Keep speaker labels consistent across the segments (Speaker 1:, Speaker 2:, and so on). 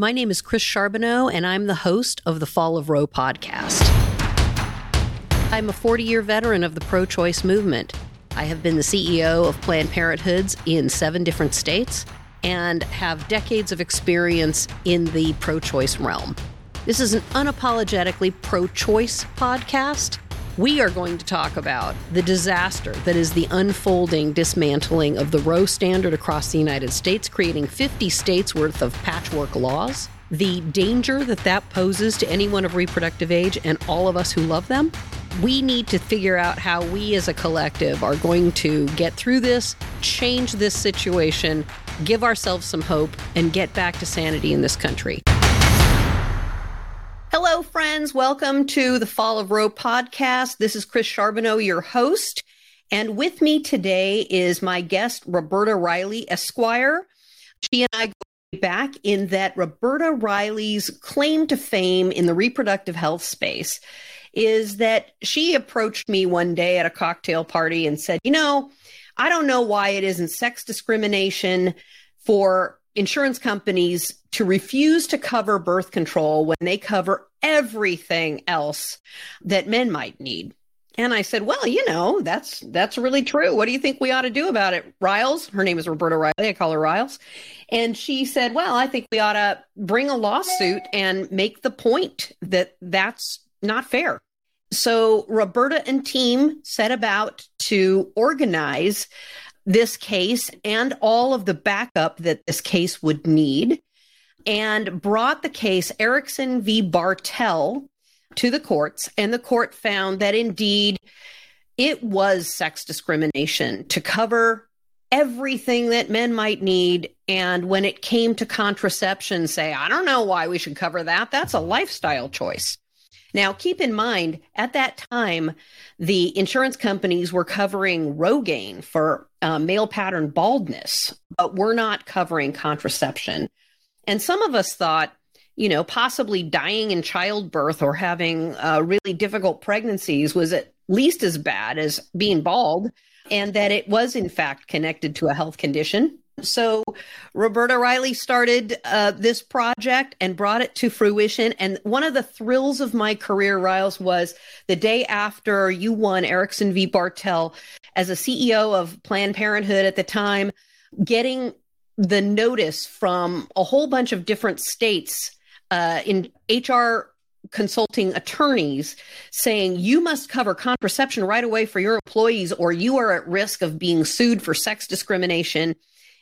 Speaker 1: My name is Chris Charbonneau, and I'm the host of the Fall of Roe podcast. I'm a 40 year veteran of the pro choice movement. I have been the CEO of Planned Parenthoods in seven different states and have decades of experience in the pro choice realm. This is an unapologetically pro choice podcast. We are going to talk about the disaster that is the unfolding dismantling of the Roe standard across the United States, creating 50 states worth of patchwork laws, the danger that that poses to anyone of reproductive age and all of us who love them. We need to figure out how we as a collective are going to get through this, change this situation, give ourselves some hope, and get back to sanity in this country. Hello, friends. Welcome to the Fall of Roe podcast. This is Chris Charbonneau, your host. And with me today is my guest, Roberta Riley Esquire. She and I go back in that Roberta Riley's claim to fame in the reproductive health space is that she approached me one day at a cocktail party and said, You know, I don't know why it isn't sex discrimination for insurance companies to refuse to cover birth control when they cover everything else that men might need. And I said, "Well, you know, that's that's really true. What do you think we ought to do about it?" Riles, her name is Roberta Riley. I call her Riles. And she said, "Well, I think we ought to bring a lawsuit and make the point that that's not fair." So Roberta and team set about to organize this case and all of the backup that this case would need and brought the case Erickson v. Bartell to the courts. And the court found that indeed it was sex discrimination to cover everything that men might need. And when it came to contraception, say, I don't know why we should cover that. That's a lifestyle choice. Now, keep in mind, at that time, the insurance companies were covering Rogaine for uh, male pattern baldness, but we're not covering contraception. And some of us thought, you know, possibly dying in childbirth or having uh, really difficult pregnancies was at least as bad as being bald, and that it was, in fact, connected to a health condition. So Roberta Riley started uh, this project and brought it to fruition. And one of the thrills of my career, Riles, was the day after you won Erickson v. Bartell as a CEO of Planned Parenthood at the time, getting the notice from a whole bunch of different states uh, in HR consulting attorneys saying you must cover contraception right away for your employees or you are at risk of being sued for sex discrimination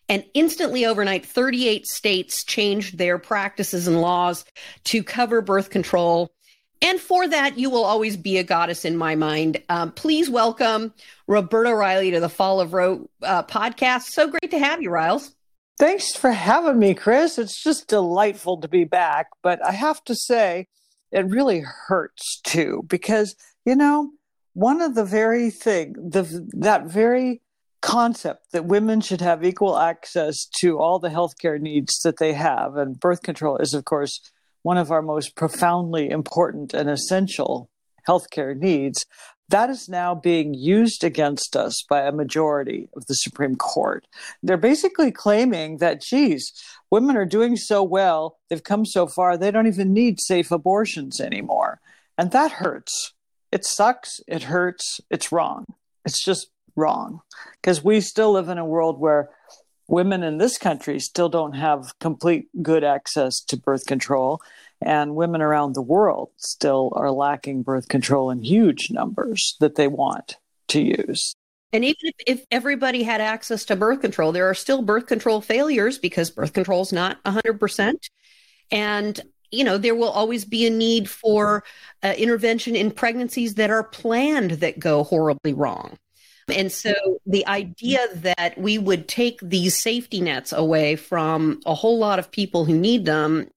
Speaker 1: and instantly overnight, 38 states changed their practices and laws to cover birth control. And for that, you will always be a goddess in my mind. Um, please welcome Roberta Riley to the Fall of Roe uh, podcast. So great to have you, Riles.
Speaker 2: Thanks for having me, Chris. It's just delightful to be back. But I have to say, it really hurts too, because, you know, one of the very thing, the that very concept that women should have equal access to all the healthcare needs that they have. And birth control is, of course, one of our most profoundly important and essential healthcare needs. That is now being used against us by a majority of the Supreme Court. They're basically claiming that, geez, women are doing so well, they've come so far, they don't even need safe abortions anymore. And that hurts. It sucks. It hurts. It's wrong. It's just wrong because we still live in a world where women in this country still don't have complete good access to birth control and women around the world still are lacking birth control in huge numbers that they want to use.
Speaker 1: And even if, if everybody had access to birth control there are still birth control failures because birth control is not 100% and you know there will always be a need for uh, intervention in pregnancies that are planned that go horribly wrong. And so the idea that we would take these safety nets away from a whole lot of people who need them,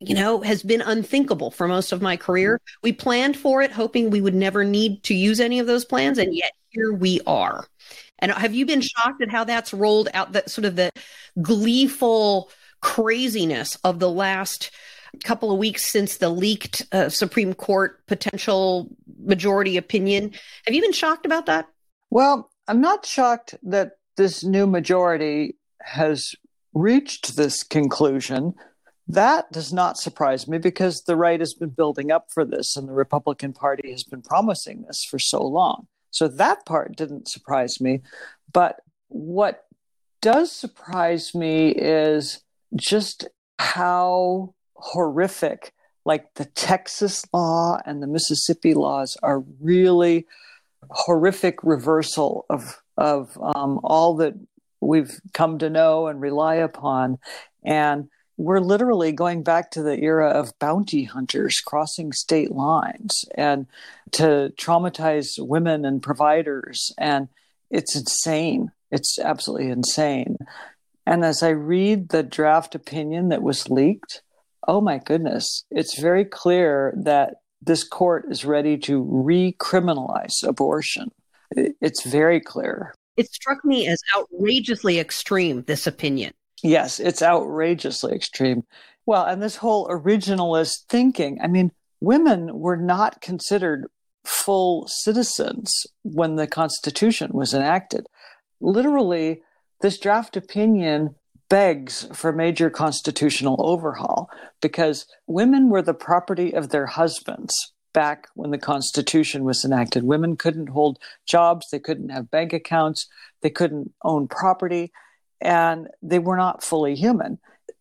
Speaker 1: you know, has been unthinkable for most of my career. We planned for it, hoping we would never need to use any of those plans. And yet here we are. And have you been shocked at how that's rolled out, that sort of the gleeful craziness of the last couple of weeks since the leaked uh, Supreme Court potential majority opinion? Have you been shocked about that?
Speaker 2: Well, I'm not shocked that this new majority has reached this conclusion That does not surprise me because the right has been building up for this and the Republican Party has been promising this for so long. So that part didn't surprise me. But what does surprise me is just how horrific like the Texas law and the Mississippi laws are really horrific reversal of of um, all that we've come to know and rely upon, and we're literally going back to the era of bounty hunters crossing state lines and to traumatize women and providers, and it's insane. It's absolutely insane. And as I read the draft opinion that was leaked, oh my goodness, it's very clear that this court is ready to recriminalize abortion. It's very clear.
Speaker 1: It struck me as outrageously extreme, this opinion.
Speaker 2: Yes, it's outrageously extreme. Well, and this whole originalist thinking, I mean, women were not considered full citizens when the Constitution was enacted. Literally, this draft opinion begs for major constitutional overhaul because women were the property of their husbands back when the Constitution was enacted. Women couldn't hold jobs, they couldn't have bank accounts, they couldn't own property, and they were not fully human.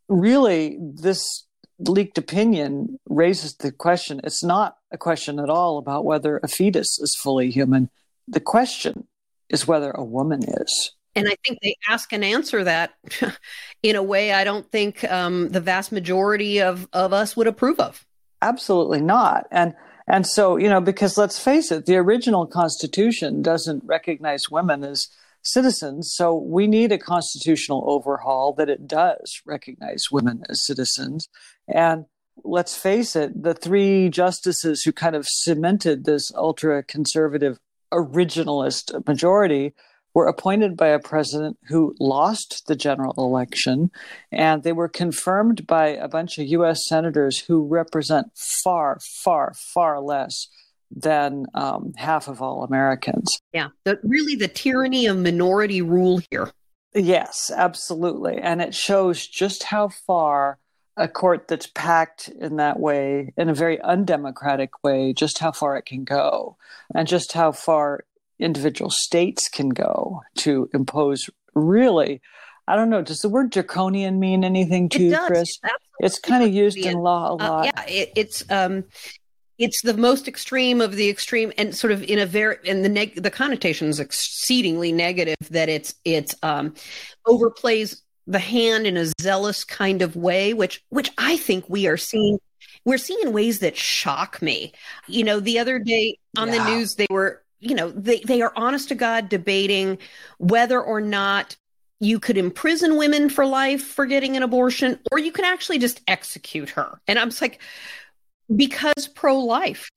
Speaker 2: Really, this leaked opinion raises the question it's not a question at all about whether a fetus is fully human. The question is whether a woman is.
Speaker 1: And I think they ask and answer that in a way I don't think um, the vast majority of, of us would approve of.
Speaker 2: Absolutely not. And and so, you know, because let's face it, the original Constitution doesn't recognize women as citizens. So we need a constitutional overhaul that it does recognize women as citizens. And let's face it, the three justices who kind of cemented this ultra conservative originalist majority were appointed by a president who lost the general election, and they were confirmed by a bunch of U.S. senators who represent far, far, far less than um, half of all Americans.
Speaker 1: Yeah, the, really the tyranny of minority rule here.
Speaker 2: Yes, absolutely. And it shows just how far a court that's packed in that way, in a very undemocratic way, just how far it can go, and just how far individual states can go to impose really I don't know. Does the word draconian mean anything to you, Chris? It's kind of used in law a uh, lot.
Speaker 1: Uh, yeah, it, it's um, it's the most extreme of the extreme, and sort of in a very and the neg- the connotation is exceedingly negative. That it's it's um, overplays the hand in a zealous kind of way, which which I think we are seeing. We're seeing ways that shock me. You know, the other day on yeah. the news, they were you know, they, they are honest to God debating whether or not you could imprison women for life for getting an abortion, or you could actually just execute her. And I'm like, because pro life.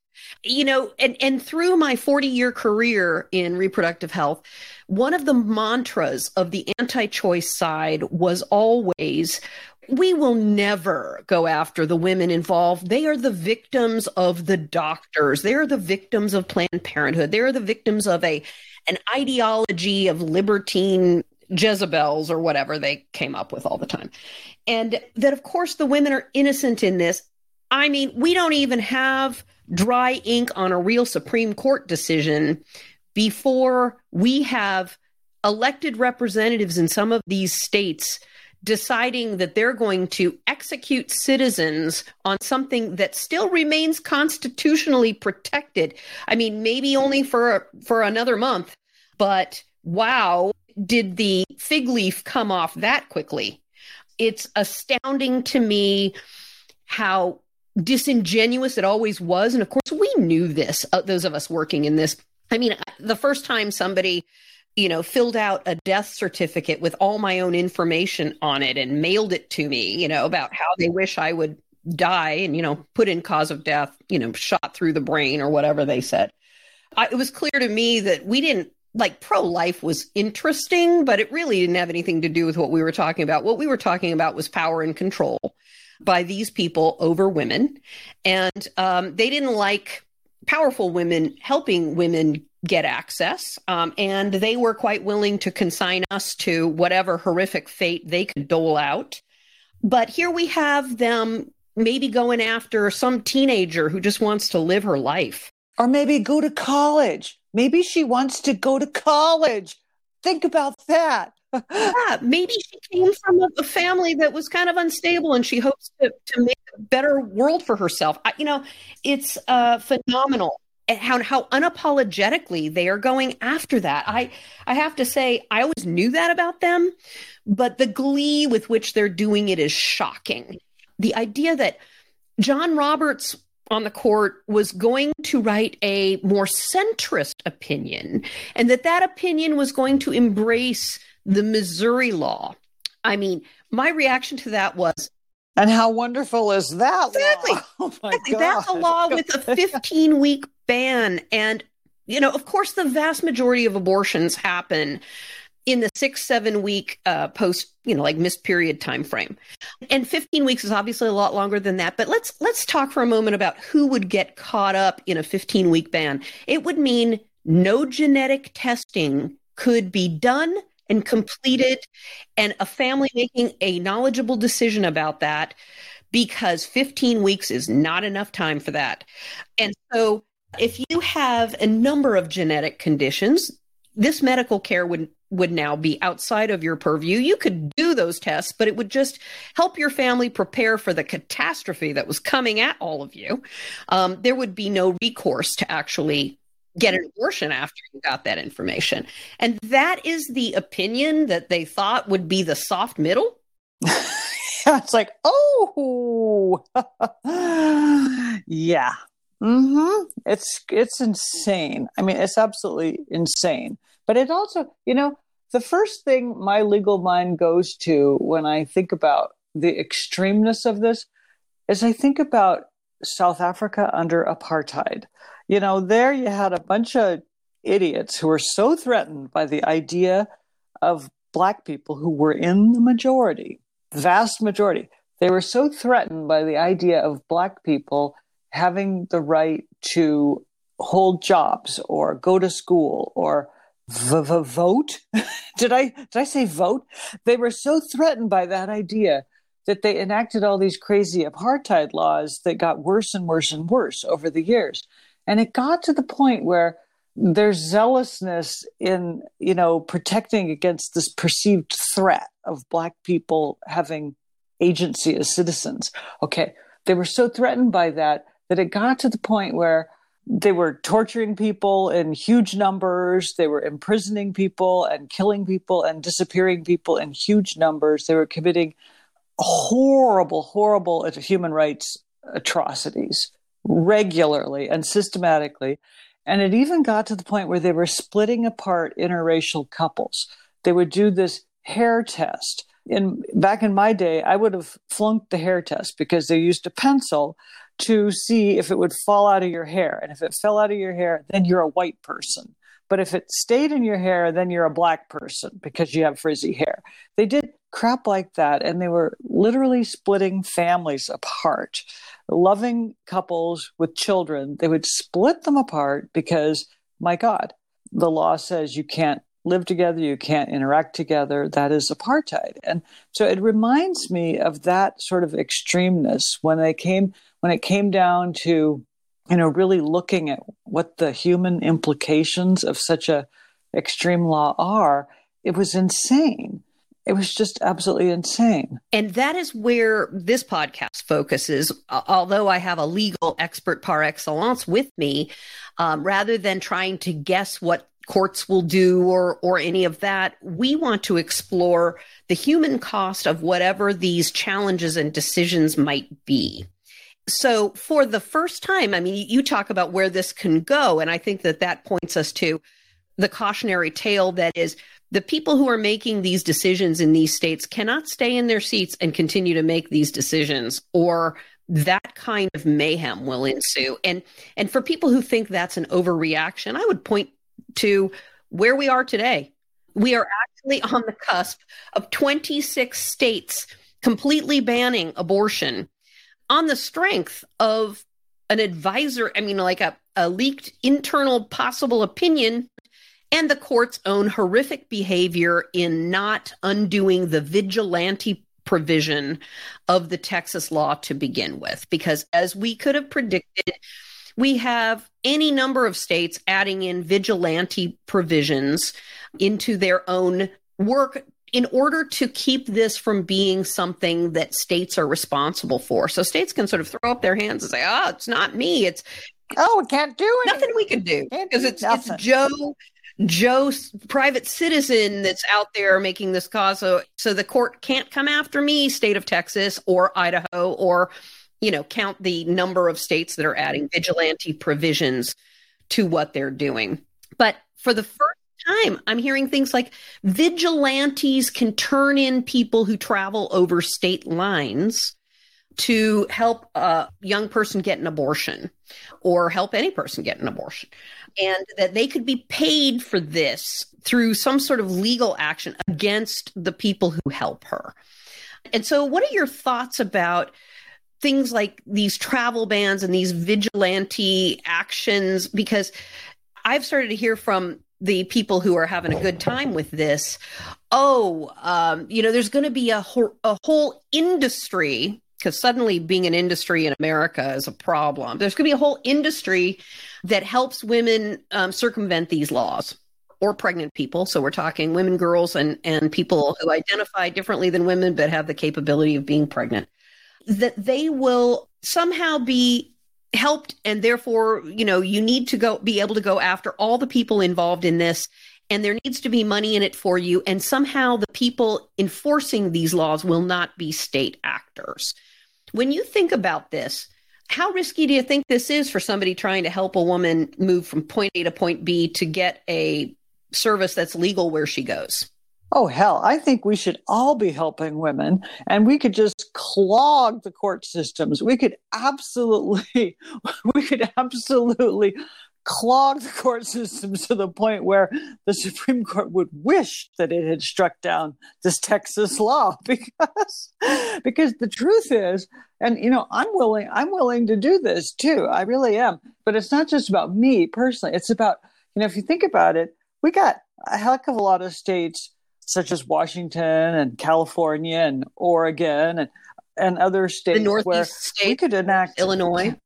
Speaker 1: You know, and, and through my 40 year career in reproductive health, one of the mantras of the anti choice side was always we will never go after the women involved. They are the victims of the doctors. They are the victims of Planned Parenthood. They are the victims of a an ideology of libertine Jezebels or whatever they came up with all the time. And that of course the women are innocent in this. I mean, we don't even have dry ink on a real Supreme Court decision before we have elected representatives in some of these states deciding that they're going to execute citizens on something that still remains constitutionally protected. I mean, maybe only for for another month, but wow, did the fig leaf come off that quickly? It's astounding to me how disingenuous it always was and of course we knew this uh, those of us working in this I mean, the first time somebody you know, filled out a death certificate with all my own information on it and mailed it to me, you know, about how they wish I would die and, you know, put in cause of death, you know, shot through the brain or whatever they said. I, it was clear to me that we didn't like pro life was interesting, but it really didn't have anything to do with what we were talking about. What we were talking about was power and control by these people over women. And um, they didn't like powerful women helping women get access. Um, and they were quite willing to consign us to whatever horrific fate they could dole out. But here we have them maybe going after some teenager who just wants to live her life.
Speaker 2: Or maybe go to college. Maybe she wants to go to college. Think about that.
Speaker 1: Yeah, maybe she came from a, family that was kind of unstable and she hopes to, to make a better world for herself. I, you know, it's uh, phenomenal how, how unapologetically they are going after that. I, I have to say, I always knew that about them, but the glee with which they're doing it is shocking. The idea that John Roberts on the court was going to write a more centrist opinion and that that opinion was going to embrace the Missouri law. I mean, my reaction to that was
Speaker 2: and how wonderful is that?
Speaker 1: Exactly.
Speaker 2: Law?
Speaker 1: Oh exactly. That's a law with a 15 week ban. And, you know, of course, the vast majority of abortions happen in the six, seven week uh, post, you know, like missed period time frame. And 15 weeks is obviously a lot longer than that. But let's let's talk for a moment about who would get caught up in a 15 week ban. It would mean no genetic testing could be done and completed, and a family making a knowledgeable decision about that because 15 weeks is not enough time for that. And so, if you have a number of genetic conditions, this medical care would would now be outside of your purview. You could do those tests, but it would just help your family prepare for the catastrophe that was coming at all of you. Um, there would be no recourse to actually get an abortion after you got that information. And that is the opinion that they thought would be the soft middle.
Speaker 2: it's like, oh, yeah. Mm-hmm. It's it's insane. I mean, it's absolutely insane. But it also, you know, the first thing my legal mind goes to when I think about the extremeness of this is I think about South Africa under apartheid you know, there you had a bunch of idiots who were so threatened by the idea of black people who were in the majority, vast majority. They were so threatened by the idea of black people having the right to hold jobs or go to school or vote. did I did I say vote? They were so threatened by that idea that they enacted all these crazy apartheid laws that got worse and worse and worse over the years. And it got to the point where there's zealousness in, you know, protecting against this perceived threat of Black people having agency as citizens. Okay. They were so threatened by that that it got to the point where they were torturing people in huge numbers. They were imprisoning people and killing people and disappearing people in huge numbers. They were committing horrible, horrible human rights atrocities regularly and systematically. And it even got to the point where they were splitting apart interracial couples. They would do this hair test. In back in my day, I would have flunked the hair test because they used a pencil to see if it would fall out of your hair. And if it fell out of your hair, then you're a white person. But if it stayed in your hair, then you're a black person because you have frizzy hair. They did crap like that, and they were literally splitting families apart loving couples with children, they would split them apart because, my God, the law says you can't live together, you can't interact together. That is apartheid. And so it reminds me of that sort of extremeness when they came when it came down to, you know, really looking at what the human implications of such a extreme law are. It was insane. It was just absolutely insane.
Speaker 1: And that is where this podcast focuses. Although I have a legal expert par excellence with me, um, rather than trying to guess what courts will do or or any of that, we want to explore the human cost of whatever these challenges and decisions might be. So, for the first time, I mean, you talk about where this can go, and I think that that points us to the cautionary tale that is the people who are making these decisions in these states cannot stay in their seats and continue to make these decisions or that kind of mayhem will ensue. And and for people who think that's an overreaction i would point to where we are today. We are actually on the cusp of 26 states completely banning abortion on the strength of an advisor i mean like a, a leaked internal possible opinion and the court's own horrific behavior in not undoing the vigilante provision of the Texas law to begin with, because as we could have predicted, we have any number of states adding in vigilante provisions into their own work in order to keep this from being something that states are responsible for. So states can sort of throw up their hands and say, oh, it's not me. It's
Speaker 2: oh, we can't do
Speaker 1: it. Nothing we can do because it's, it's Joe Joe private citizen that's out there making this cause. So, so the court can't come after me, state of Texas or Idaho, or, you know, count the number of states that are adding vigilante provisions to what they're doing. But for the first time, I'm hearing things like vigilantes can turn in people who travel over state lines to help a young person get an abortion or help any person get an abortion and that they could be paid for this through some sort of legal action against the people who help her. And so, what are your thoughts about things like these travel bans and these vigilante actions? Because I've started to hear from the people who are having a good time with this oh um, you know there's going to be a, ho- a whole industry because suddenly being an industry in America is a problem. There's going to be a whole industry that helps women um, circumvent these laws or pregnant people. So we're talking women, girls, and, and people who identify differently than women but have the capability of being pregnant. That they will somehow be helped and therefore you know you need to go be able to go after all the people involved in this and there needs to be money in it for you and somehow the people enforcing these laws will not be state actors when you think about this, how risky do you think this is for somebody trying to help a woman move from point A to point B to get a service that's legal where she goes?
Speaker 2: Oh, hell, I think we should all be helping women and we could just clog the court systems. We could absolutely, we could absolutely clog the court systems to the point where the Supreme Court would wish that it had struck down this Texas law because because the truth is and you know I'm willing I'm willing to do this too. I really am. But it's not just about me personally. It's about you know if you think about it we got a heck of a lot of states such as Washington and California and Oregon and and other states The where
Speaker 1: states,
Speaker 2: we could enact
Speaker 1: Illinois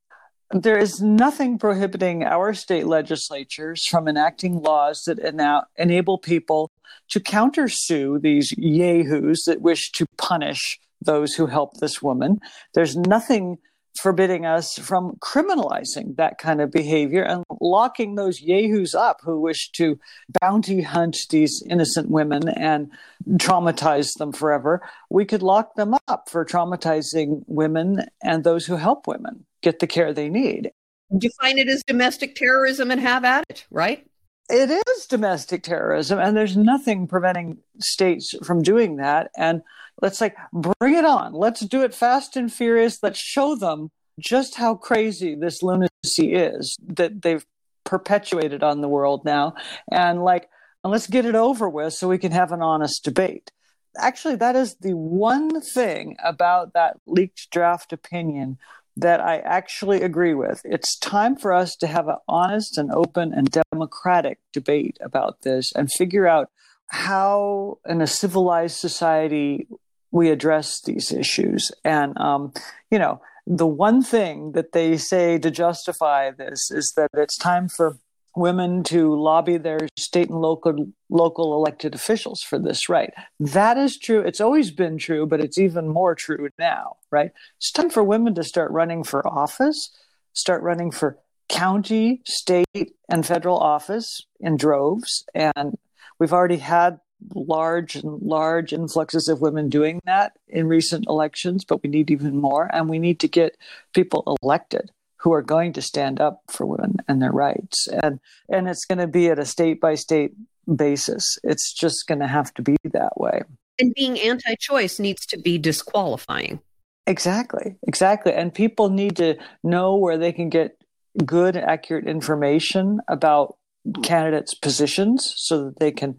Speaker 2: there is nothing prohibiting our state legislatures from enacting laws that ena- enable people to countersue these yahoos that wish to punish those who help this woman. There's nothing forbidding us from criminalizing that kind of behavior and locking those yahoos up who wish to bounty hunt these innocent women and traumatize them forever. We could lock them up for traumatizing women and those who help women get the care they need.
Speaker 1: Define it as domestic terrorism and have at it, right?
Speaker 2: It is domestic terrorism, and there's nothing preventing states from doing that. And let's like bring it on. Let's do it fast and furious. Let's show them just how crazy this lunacy is that they've perpetuated on the world now. And like, let's get it over with so we can have an honest debate. Actually, that is the one thing about that leaked draft opinion that I actually agree with. It's time for us to have an honest and open and democratic debate about this and figure out how, in a civilized society, we address these issues. And, um, you know, the one thing that they say to justify this is that it's time for women to lobby their state and local local elected officials for this right? That is true. It's always been true but it's even more true now right? It's time for women to start running for office start running for county state and federal office in droves. And we've already had large and large influxes of women doing that in recent elections but we need even more. And we need to get people elected who are going to stand up for women and their rights. And and it's going to be at a state by state basis. It's just going to have to be that way.
Speaker 1: And being anti-choice needs to be disqualifying.
Speaker 2: Exactly exactly. And people need to know where they can get good accurate information about candidates positions so that they can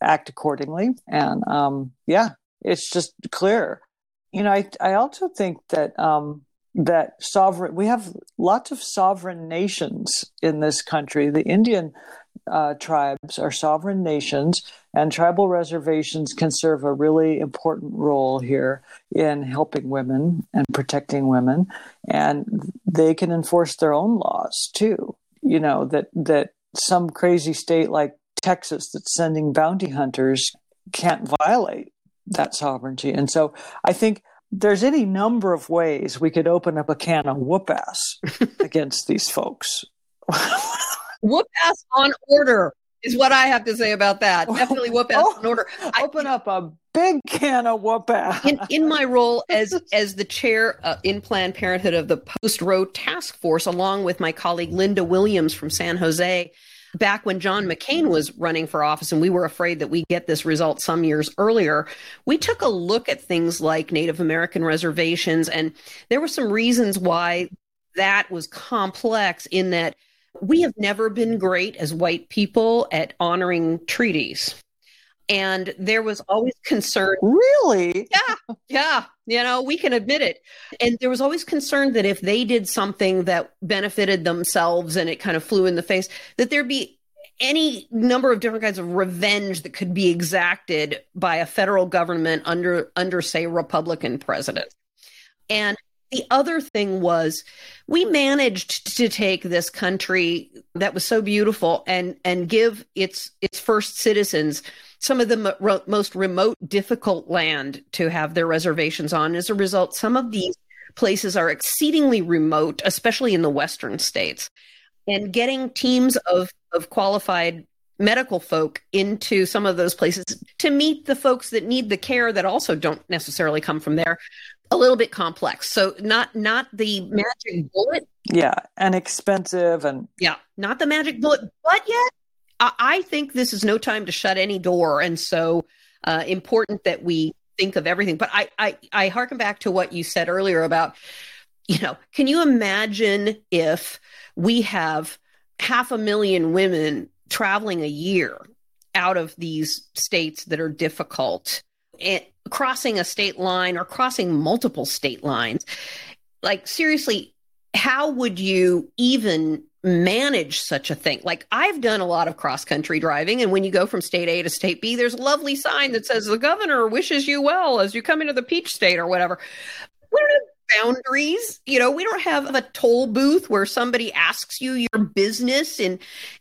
Speaker 2: act accordingly. And um, yeah it's just clear. You know i, I also think that um, that sovereign we have lots of sovereign nations in this country. The indian uh, tribes are sovereign nations, and tribal reservations can serve a really important role here in helping women and protecting women. And they can enforce their own laws too. You know, that, that some crazy state like Texas that's sending bounty hunters can't violate that sovereignty. And so I think there's any number of ways we could open up a can of whoop ass against these folks.
Speaker 1: whoop ass on order is what I have to say about that. Definitely whoop ass oh, on order.
Speaker 2: Open I, up a big can of whoop ass.
Speaker 1: In, in my role as as the chair uh, in Planned Parenthood of the Post Roe Task Force, along with my colleague Linda Williams from San Jose, back when John McCain was running for office and we were afraid that we get this result some years earlier, we took a look at things like Native American reservations. And there were some reasons why that was complex in that we have never been great as white people at honoring treaties. And there was always concern.
Speaker 2: Really?
Speaker 1: Yeah. Yeah. You know, we can admit it. And there was always concern that if they did something that benefited themselves and it kind of flew in the face, that there'd be any number of different kinds of revenge that could be exacted by a federal government under under say republican president and the other thing was we managed to take this country that was so beautiful and and give its its first citizens some of the mo- most remote difficult land to have their reservations on. As a result some of these places are exceedingly remote especially in the western states and getting teams of of qualified medical folk into some of those places to meet the folks that need the care that also don't necessarily come from there a little bit complex. So not not the magic bullet.
Speaker 2: Yeah, and expensive and
Speaker 1: yeah, not the magic bullet. But yet, I, I think this is no time to shut any door, and so uh, important that we think of everything. But I I I harken back to what you said earlier about you know, can you imagine if we have half a million women traveling a year out of these states that are difficult and crossing a state line or crossing multiple state lines. Like, seriously, how would you even manage such a thing? Like, I've done a lot of cross country driving, and when you go from state A to state B, there's a lovely sign that says the governor wishes you well as you come into the peach state or whatever. We don't have boundaries. You know, we don't have a toll booth where somebody asks you your business in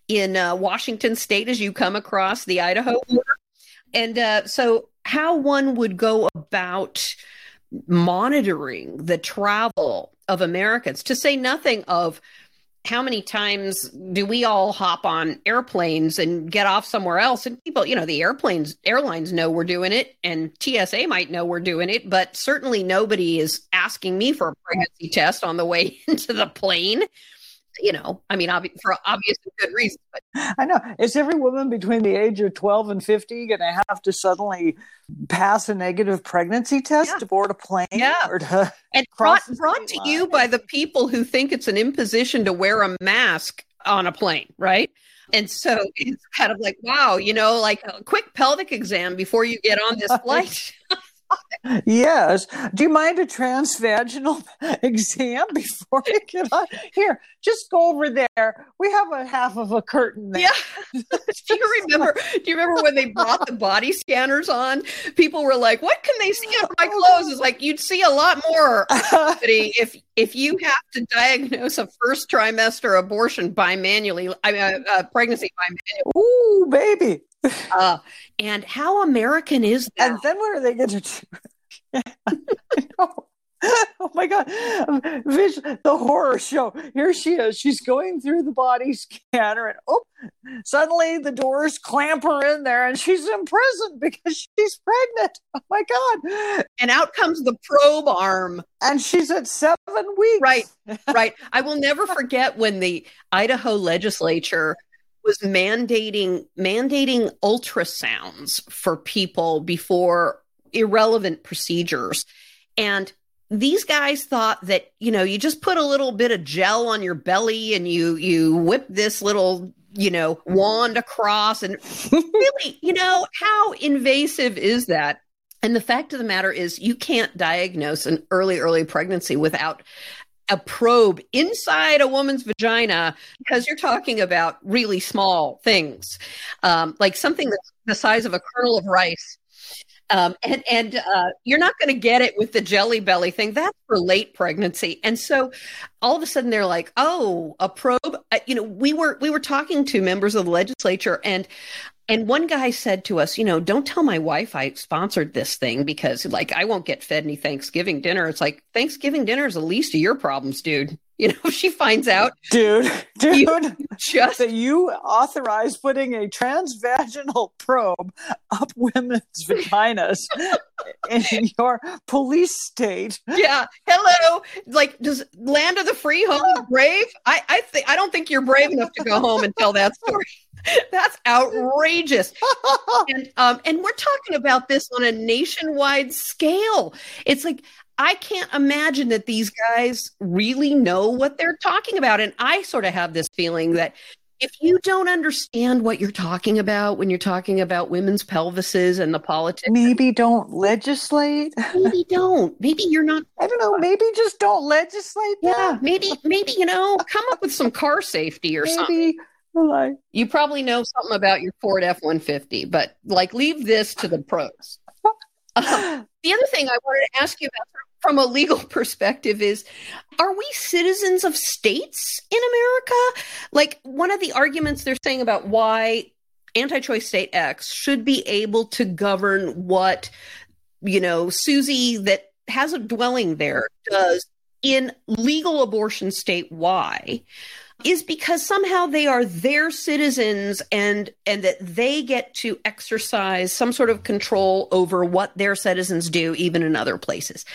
Speaker 1: in uh, Washington State as you come across the Idaho. And uh, so how one would go about monitoring the travel of Americans, to say nothing of how many times do we all hop on airplanes and get off somewhere else? And people you know the airplanes airlines know we're doing it and TSA might know we're doing it but certainly nobody is asking me for a pregnancy test on the way into the plane you know, I mean, obvi- for obvious and good reasons. But.
Speaker 2: I know. Is every woman between the age of 12 and 50 going to have to suddenly pass a negative pregnancy test yeah. to board a plane?
Speaker 1: Yeah. Or to and brought, brought to line? you by the people who think it's an imposition to wear a mask on a plane, right? And so it's kind of like, wow, you know, like a quick pelvic exam before you get on this flight
Speaker 2: yes. Do you mind a transvaginal exam before you get on? Here, just go over there. We have a half of a curtain there.
Speaker 1: Yeah. do you remember? Do you remember when they brought the body scanners on? People were like, "What can they see under my clothes?" It's like you'd see a lot more if if you have to diagnose a first trimester abortion by manually, I mean, a, a pregnancy by manually.
Speaker 2: Ooh, baby
Speaker 1: uh, and how American is that?
Speaker 2: And then what are they going to do? oh my god. The horror show. Here she is. She's going through the body scanner and oh suddenly the doors clamp her in there and she's in prison because she's pregnant. Oh my god.
Speaker 1: And out comes the probe arm.
Speaker 2: And she's at seven weeks.
Speaker 1: Right right. I will never forget when the idaho legislature was mandating mandating ultrasounds for people before irrelevant procedures. And these guys thought that you know you just put a little bit of gel on your belly and you you whip this little you know wand across. And really you know how invasive is that? And the fact of the matter is you can't diagnose an early early pregnancy without a probe inside a woman's vagina because you're talking about really small things, um, like something that's the size of a kernel of rice. Um, and and uh, you're not going to get it with the jelly belly thing. That's for late pregnancy. And so, all of a sudden, they're like, "Oh, a probe." Uh, you know, we were we were talking to members of the legislature, and and one guy said to us, you know, don't tell my wife I sponsored this thing because like I won't get fed any Thanksgiving dinner. It's like Thanksgiving dinner is the least of your problems, dude. You know, if she finds out,
Speaker 2: dude, dude,
Speaker 1: just
Speaker 2: that you authorized putting a transvaginal probe up women's vaginas in your police state.
Speaker 1: Yeah. Hello. Like, does land of the free home brave? I I think I don't think you're brave enough to go home and tell that story. That's outrageous. and um, and we're talking about this on a nationwide scale. It's like I can't imagine that these guys really know what they're talking about. And I sort of have this feeling that if you don't understand what you're talking about when you're talking about women's pelvises and the politics,
Speaker 2: maybe don't legislate.
Speaker 1: Maybe don't. Maybe you're not.
Speaker 2: I don't know. Maybe just don't legislate.
Speaker 1: Yeah.
Speaker 2: That.
Speaker 1: Maybe, maybe you know, come up with some car safety or maybe. something. You probably know something about your Ford F 150, but like leave this to the pros. Um, the other thing I wanted to ask you about from a legal perspective is are we citizens of states in America? Like one of the arguments they're saying about why anti choice state X should be able to govern what, you know, Susie that has a dwelling there does in legal abortion state Y is because somehow they are their citizens and and that they get to exercise some sort of control over what their citizens do even in other places.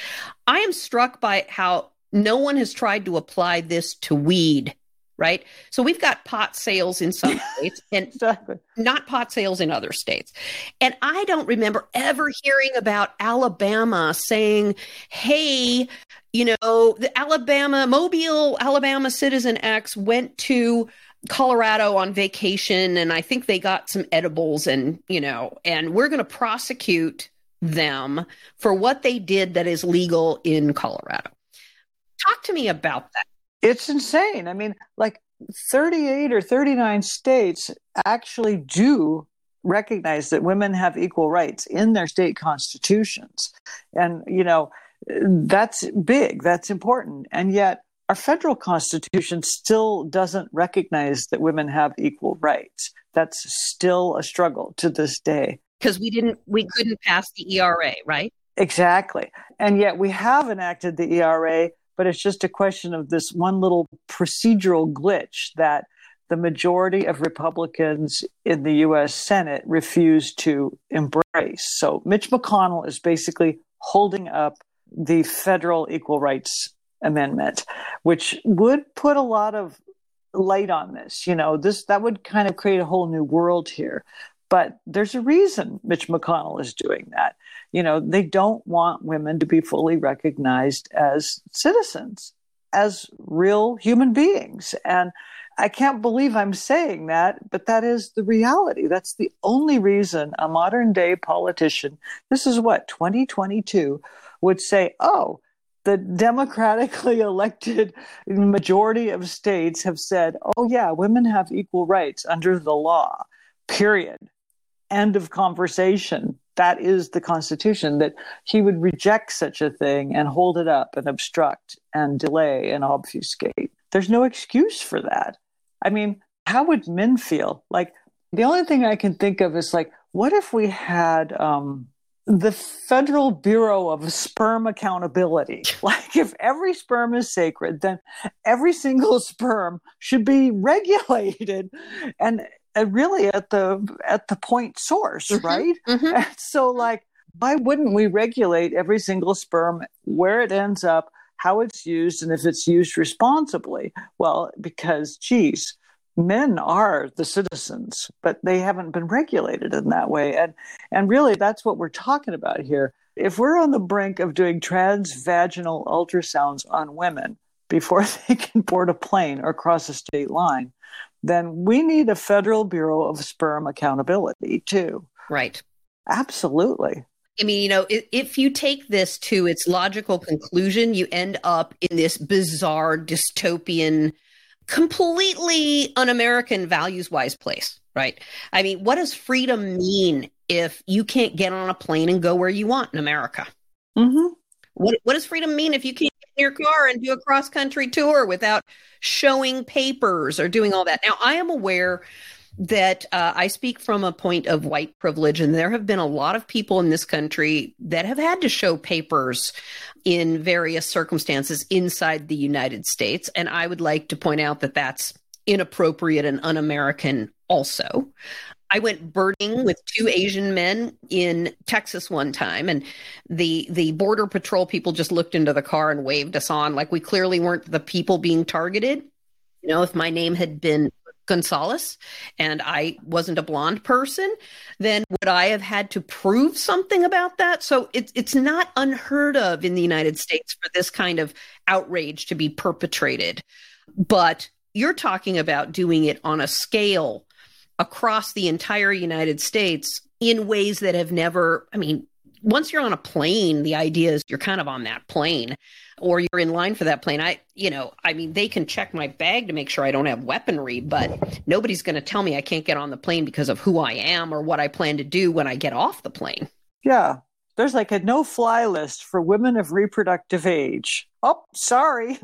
Speaker 1: I am struck by how no one has tried to apply this to weed right? So we've got pot sales in some states and exactly. not pot sales in other states. And I don't remember ever hearing about Alabama saying, hey, you know, the Alabama, Mobile, Alabama citizen X went to Colorado on vacation and I think they got some edibles and, you know, and we're going to prosecute them for what they did that is legal in Colorado. Talk to me about that.
Speaker 2: It's insane. I mean, like 38 or 39 states actually do recognize that women have equal rights in their state constitutions. And, you know, that's big, that's important. And yet, our federal constitution still doesn't recognize that women have equal rights. That's still a struggle to this day.
Speaker 1: Because we didn't, we couldn't pass the ERA, right?
Speaker 2: Exactly. And yet we have enacted the ERA but it's just a question of this one little procedural glitch that the majority of Republicans in the US Senate refuse to embrace. So Mitch McConnell is basically holding up the federal equal rights amendment, which would put a lot of light on this. You know, this that would kind of create a whole new world here. But there's a reason Mitch McConnell is doing that. You know, they don't want women to be fully recognized as citizens, as real human beings. And I can't believe I'm saying that, but that is the reality. That's the only reason a modern day politician, this is what, 2022, would say, oh, the democratically elected majority of states have said, oh, yeah, women have equal rights under the law, period end of conversation. That is the Constitution, that he would reject such a thing and hold it up and obstruct and delay and obfuscate. There's no excuse for that. I mean, how would men feel? Like, the only thing I can think of is like, what if we had um, the Federal Bureau of Sperm Accountability? Like, if every sperm is sacred, then every single sperm should be regulated. And and really at the at the point source, mm-hmm, right? Mm-hmm. so like why wouldn't we regulate every single sperm where it ends up, how it's used, and if it's used responsibly? Well, because geez, men are the citizens, but they haven't been regulated in that way. And and really that's what we're talking about here. If we're on the brink of doing transvaginal ultrasounds on women before they can board a plane or cross a state line, then we need a Federal Bureau of Sperm Accountability too.
Speaker 1: Right.
Speaker 2: Absolutely.
Speaker 1: I mean, you know, if, if you take this to its logical conclusion, you end up in this bizarre dystopian, completely un American values wise place, right? I mean, what does freedom mean if you can't get on a plane and go where you want in America?
Speaker 2: Mm-hmm.
Speaker 1: What, what does freedom mean if you can't get in your car and do a cross country tour without showing papers or doing all that? Now, I am aware that uh, I speak from a point of white privilege, and there have been a lot of people in this country that have had to show papers in various circumstances inside the United States. And I would like to point out that that's inappropriate and un American also. I went birding with two Asian men in Texas one time, and the the border patrol people just looked into the car and waved us on, like we clearly weren't the people being targeted. You know, if my name had been Gonzalez and I wasn't a blonde person, then would I have had to prove something about that? So it's it's not unheard of in the United States for this kind of outrage to be perpetrated. But you're talking about doing it on a scale across the entire United States in ways that have never, I mean, once you're on a plane, the idea is you're kind of on that plane or you're in line for that plane. I, you know, I mean, they can check my bag to make sure I don't have weaponry, but nobody's going to tell me I can't get on the plane because of who I am or what I plan to do when I get off the plane.
Speaker 2: Yeah. There's like a no fly list for women of reproductive age. Oh, sorry.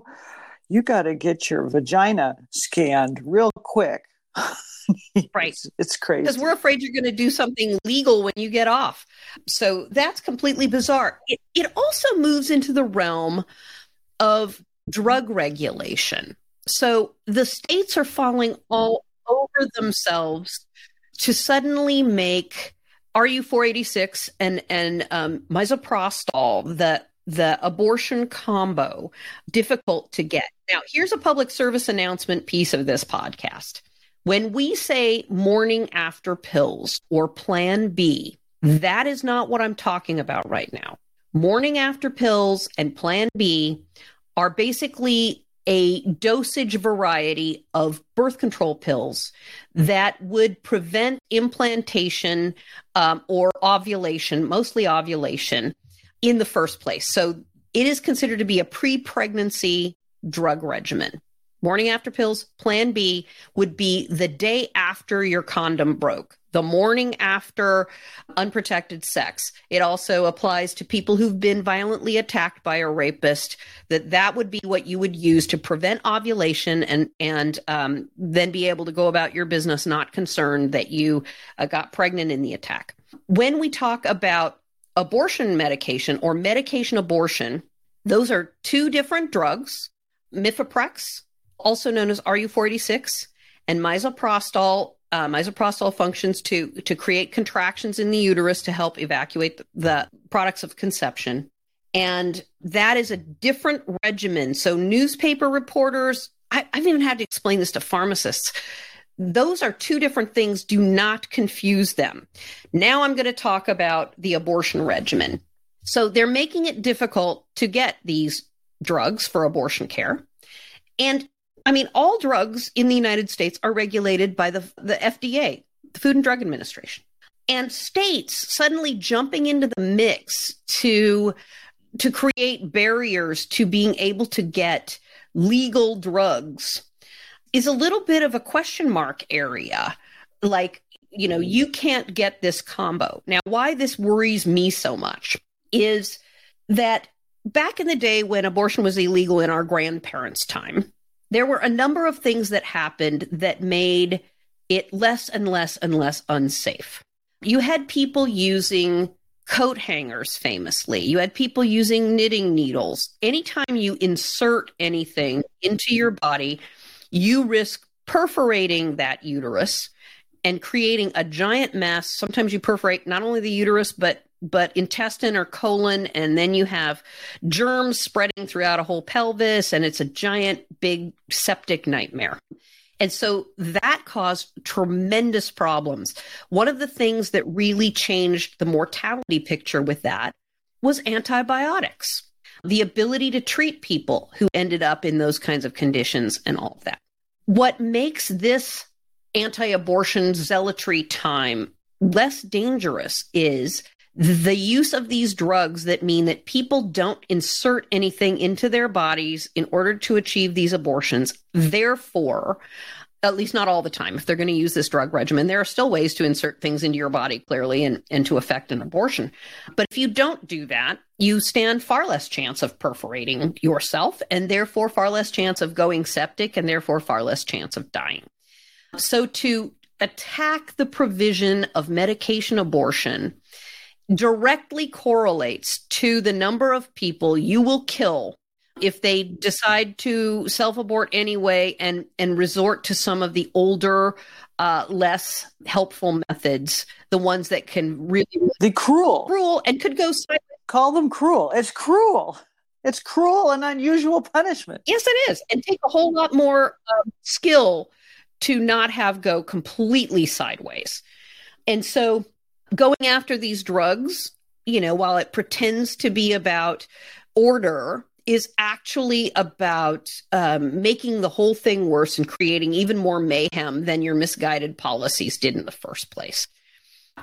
Speaker 2: You got to get your vagina scanned real quick.
Speaker 1: right.
Speaker 2: It's, it's crazy.
Speaker 1: Because we're afraid you're going to do something legal when you get off. So that's completely bizarre. It, it also moves into the realm of drug regulation. So the states are falling all over themselves to suddenly make RU 486 and, and um, misoprostol, the the abortion combo difficult to get. Now, here's a public service announcement piece of this podcast. When we say morning after pills or plan B, that is not what I'm talking about right now. Morning after pills and plan B are basically a dosage variety of birth control pills that would prevent implantation um, or ovulation, mostly ovulation, in the first place. So it is considered to be a pre pregnancy drug regimen. Morning after pills, plan B would be the day after your condom broke, the morning after unprotected sex. It also applies to people who've been violently attacked by a rapist. That that would be what you would use to prevent ovulation and and um, then be able to go about your business, not concerned that you uh, got pregnant in the attack. When we talk about abortion medication or medication abortion, those are two different drugs. Mifeprex also known as RU46, and misoprostol. Uh, misoprostol functions to to create contractions in the uterus to help evacuate the, the products of conception, and that is a different regimen. So newspaper reporters, I, I've even had to explain this to pharmacists those are two different things. Do not confuse them. Now I'm going to talk about the abortion regimen. So they're making it difficult to get these drugs for abortion care. And I mean, all drugs in the United States are regulated by the, the FDA, the Food and Drug Administration. And states suddenly jumping into the mix to to create barriers to being able to get legal drugs is a little bit of a question mark area. Like, you know, you can't get this combo. Now, why this worries me so much is that back in the day when abortion was illegal in our grandparents' time, there were a number of things that happened that made it less and less and less unsafe. You had people using coat hangers famously. You had people using knitting needles. Anytime you insert anything into your body, you risk perforating that uterus and creating a giant mess. Sometimes you perforate not only the uterus, but but intestine or colon, and then you have germs spreading throughout a whole pelvis, and it's a giant, big septic nightmare. And so that caused tremendous problems. One of the things that really changed the mortality picture with that was antibiotics, the ability to treat people who ended up in those kinds of conditions and all of that. What makes this anti abortion zealotry time less dangerous is the use of these drugs that mean that people don't insert anything into their bodies in order to achieve these abortions. Therefore, at least not all the time, if they're going to use this drug regimen, there are still ways to insert things into your body clearly and, and to affect an abortion. But if you don't do that, you stand far less chance of perforating yourself and therefore far less chance of going septic and therefore far less chance of dying. So to attack the provision of medication abortion directly correlates to the number of people you will kill if they decide to self abort anyway and and resort to some of the older uh, less helpful methods the ones that can really
Speaker 2: the cruel.
Speaker 1: Cruel and could go sideways.
Speaker 2: call them cruel. It's cruel. It's cruel and unusual punishment.
Speaker 1: Yes it is. And take a whole lot more um, skill to not have go completely sideways. And so going after these drugs you know while it pretends to be about order is actually about um, making the whole thing worse and creating even more mayhem than your misguided policies did in the first place.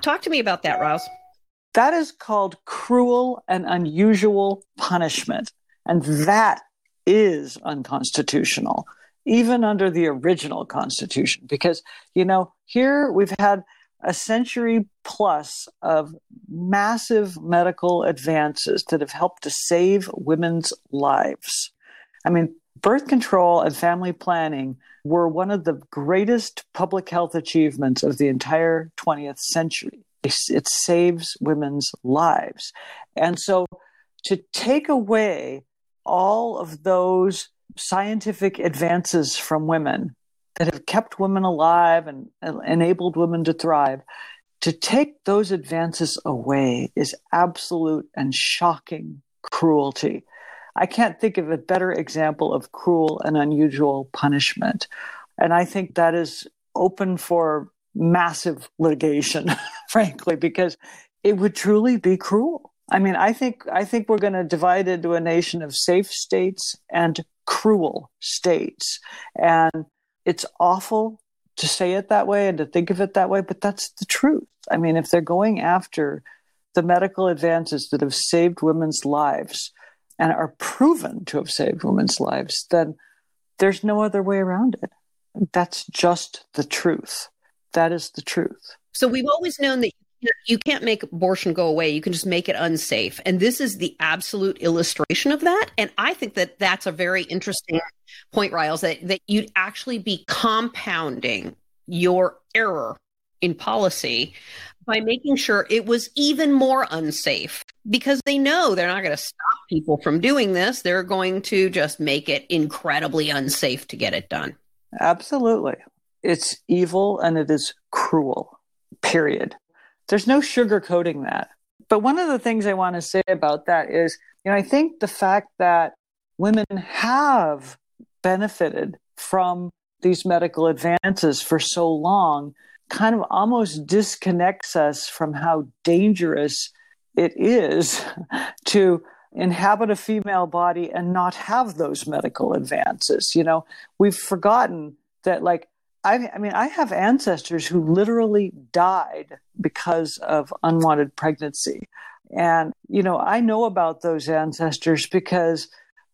Speaker 1: Talk to me about that, Roz.
Speaker 2: That is called cruel and unusual punishment. And that is unconstitutional, even under the original Constitution. Because, you know, here we've had a century plus of massive medical advances that have helped to save women's lives. I mean, birth control and family planning were one of the greatest public health achievements of the entire 20th century. It saves women's lives. And so to take away all of those scientific advances from women that have kept women alive and enabled women to thrive, to take those advances away is absolute and shocking cruelty. I can't think of a better example of cruel and unusual punishment. And I think that is open for massive litigation, frankly, because it would truly be cruel. I mean, I think I think we're going to divide into a nation of safe states and cruel states. And it's awful to say it that way and to think of it that way, but that's the truth. I mean, if they're going after the medical advances that have saved women's lives and are proven to have saved women's lives, then there's no other way around it. That's just the truth. That is the truth.
Speaker 1: So we've always known that you can't make abortion go away. You can just make it unsafe. And this is the absolute illustration of that. And I think that that's a very interesting point, Riles, that, that you'd actually be compounding your error in policy by making sure it was even more unsafe because they know they're not going to stop people from doing this. They're going to just make it incredibly unsafe to get it done.
Speaker 2: Absolutely. It's evil and it is cruel, period. There's no sugarcoating that. But one of the things I want to say about that is, you know, I think the fact that women have benefited from these medical advances for so long kind of almost disconnects us from how dangerous it is to inhabit a female body and not have those medical advances. You know, we've forgotten that, like, I, I mean, I have ancestors who literally died because of unwanted pregnancy. And, you know, I know about those ancestors because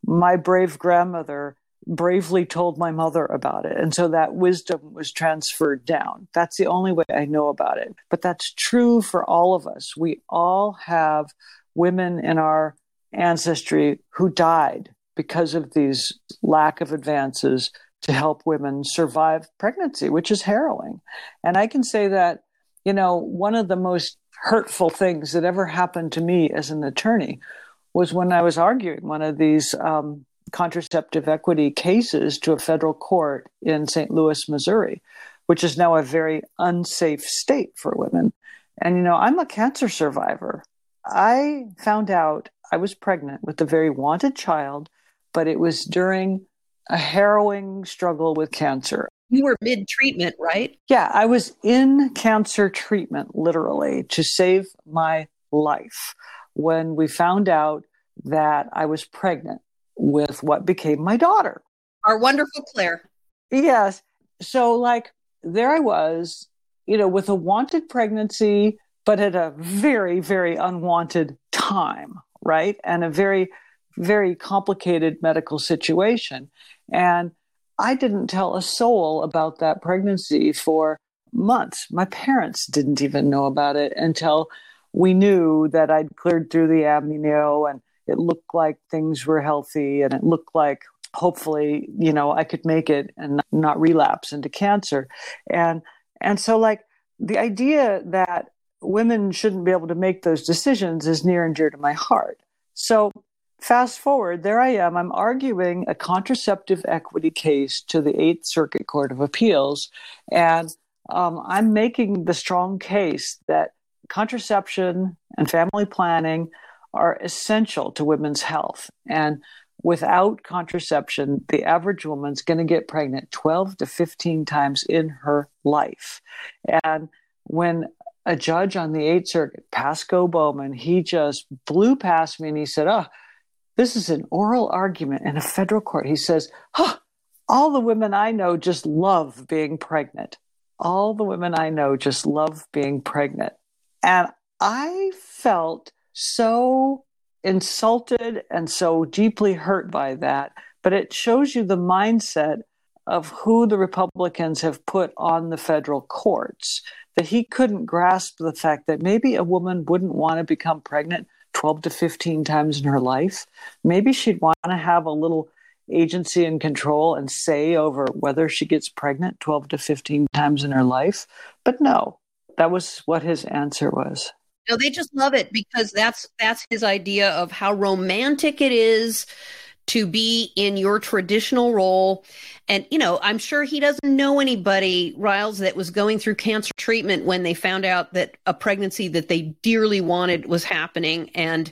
Speaker 2: my brave grandmother bravely told my mother about it. And so that wisdom was transferred down. That's the only way I know about it. But that's true for all of us. We all have women in our ancestry who died because of these lack of advances to help women survive pregnancy, which is harrowing. And I can say that, you know, one of the most hurtful things that ever happened to me as an attorney was when I was arguing one of these um, contraceptive equity cases to a federal court in St. Louis, Missouri, which is now a very unsafe state for women. And, you know, I'm a cancer survivor. I found out I was pregnant with a very wanted child, but it was during a harrowing struggle with cancer.
Speaker 1: You were mid treatment, right?
Speaker 2: Yeah, I was in cancer treatment literally to save my life when we found out that I was pregnant with what became my daughter.
Speaker 1: Our wonderful Claire.
Speaker 2: Yes. So, like, there I was, you know, with a wanted pregnancy but at a very, very unwanted time, right? And a very, very complicated medical situation. And I didn't tell a soul about that pregnancy for months. My parents didn't even know about it until we knew that I'd cleared through the amnio and it looked like things were healthy and it looked like hopefully, you know, I could make it and not relapse into cancer. And and so like the idea that women shouldn't be able to make those decisions is near and dear to my heart. So fast forward, there I am. I'm arguing a contraceptive equity case to the Eighth Circuit Court of Appeals. And um, I'm making the strong case that contraception and family planning are essential to women's health. And without contraception, the average woman's going to get pregnant 12 to 15 times in her life. And when a judge on the Eighth Circuit, Pasco Bowman, he just blew past me and he said, Oh, this is an oral argument in a federal court. He says, Huh, all the women I know just love being pregnant. All the women I know just love being pregnant. And I felt so insulted and so deeply hurt by that. But it shows you the mindset of who the Republicans have put on the federal courts, that he couldn't grasp the fact that maybe a woman wouldn't want to become pregnant 12 to 15 times in her life. Maybe she'd want to have a little agency and control and say over whether she gets pregnant 12 to 15 times in her life. But no, that was what his answer was.
Speaker 1: No, they just love it because that's that's his idea of how romantic it is to be in your traditional role. And, you know, I'm sure he doesn't know anybody, Riles, that was going through cancer treatment when they found out that a pregnancy that they dearly wanted was happening and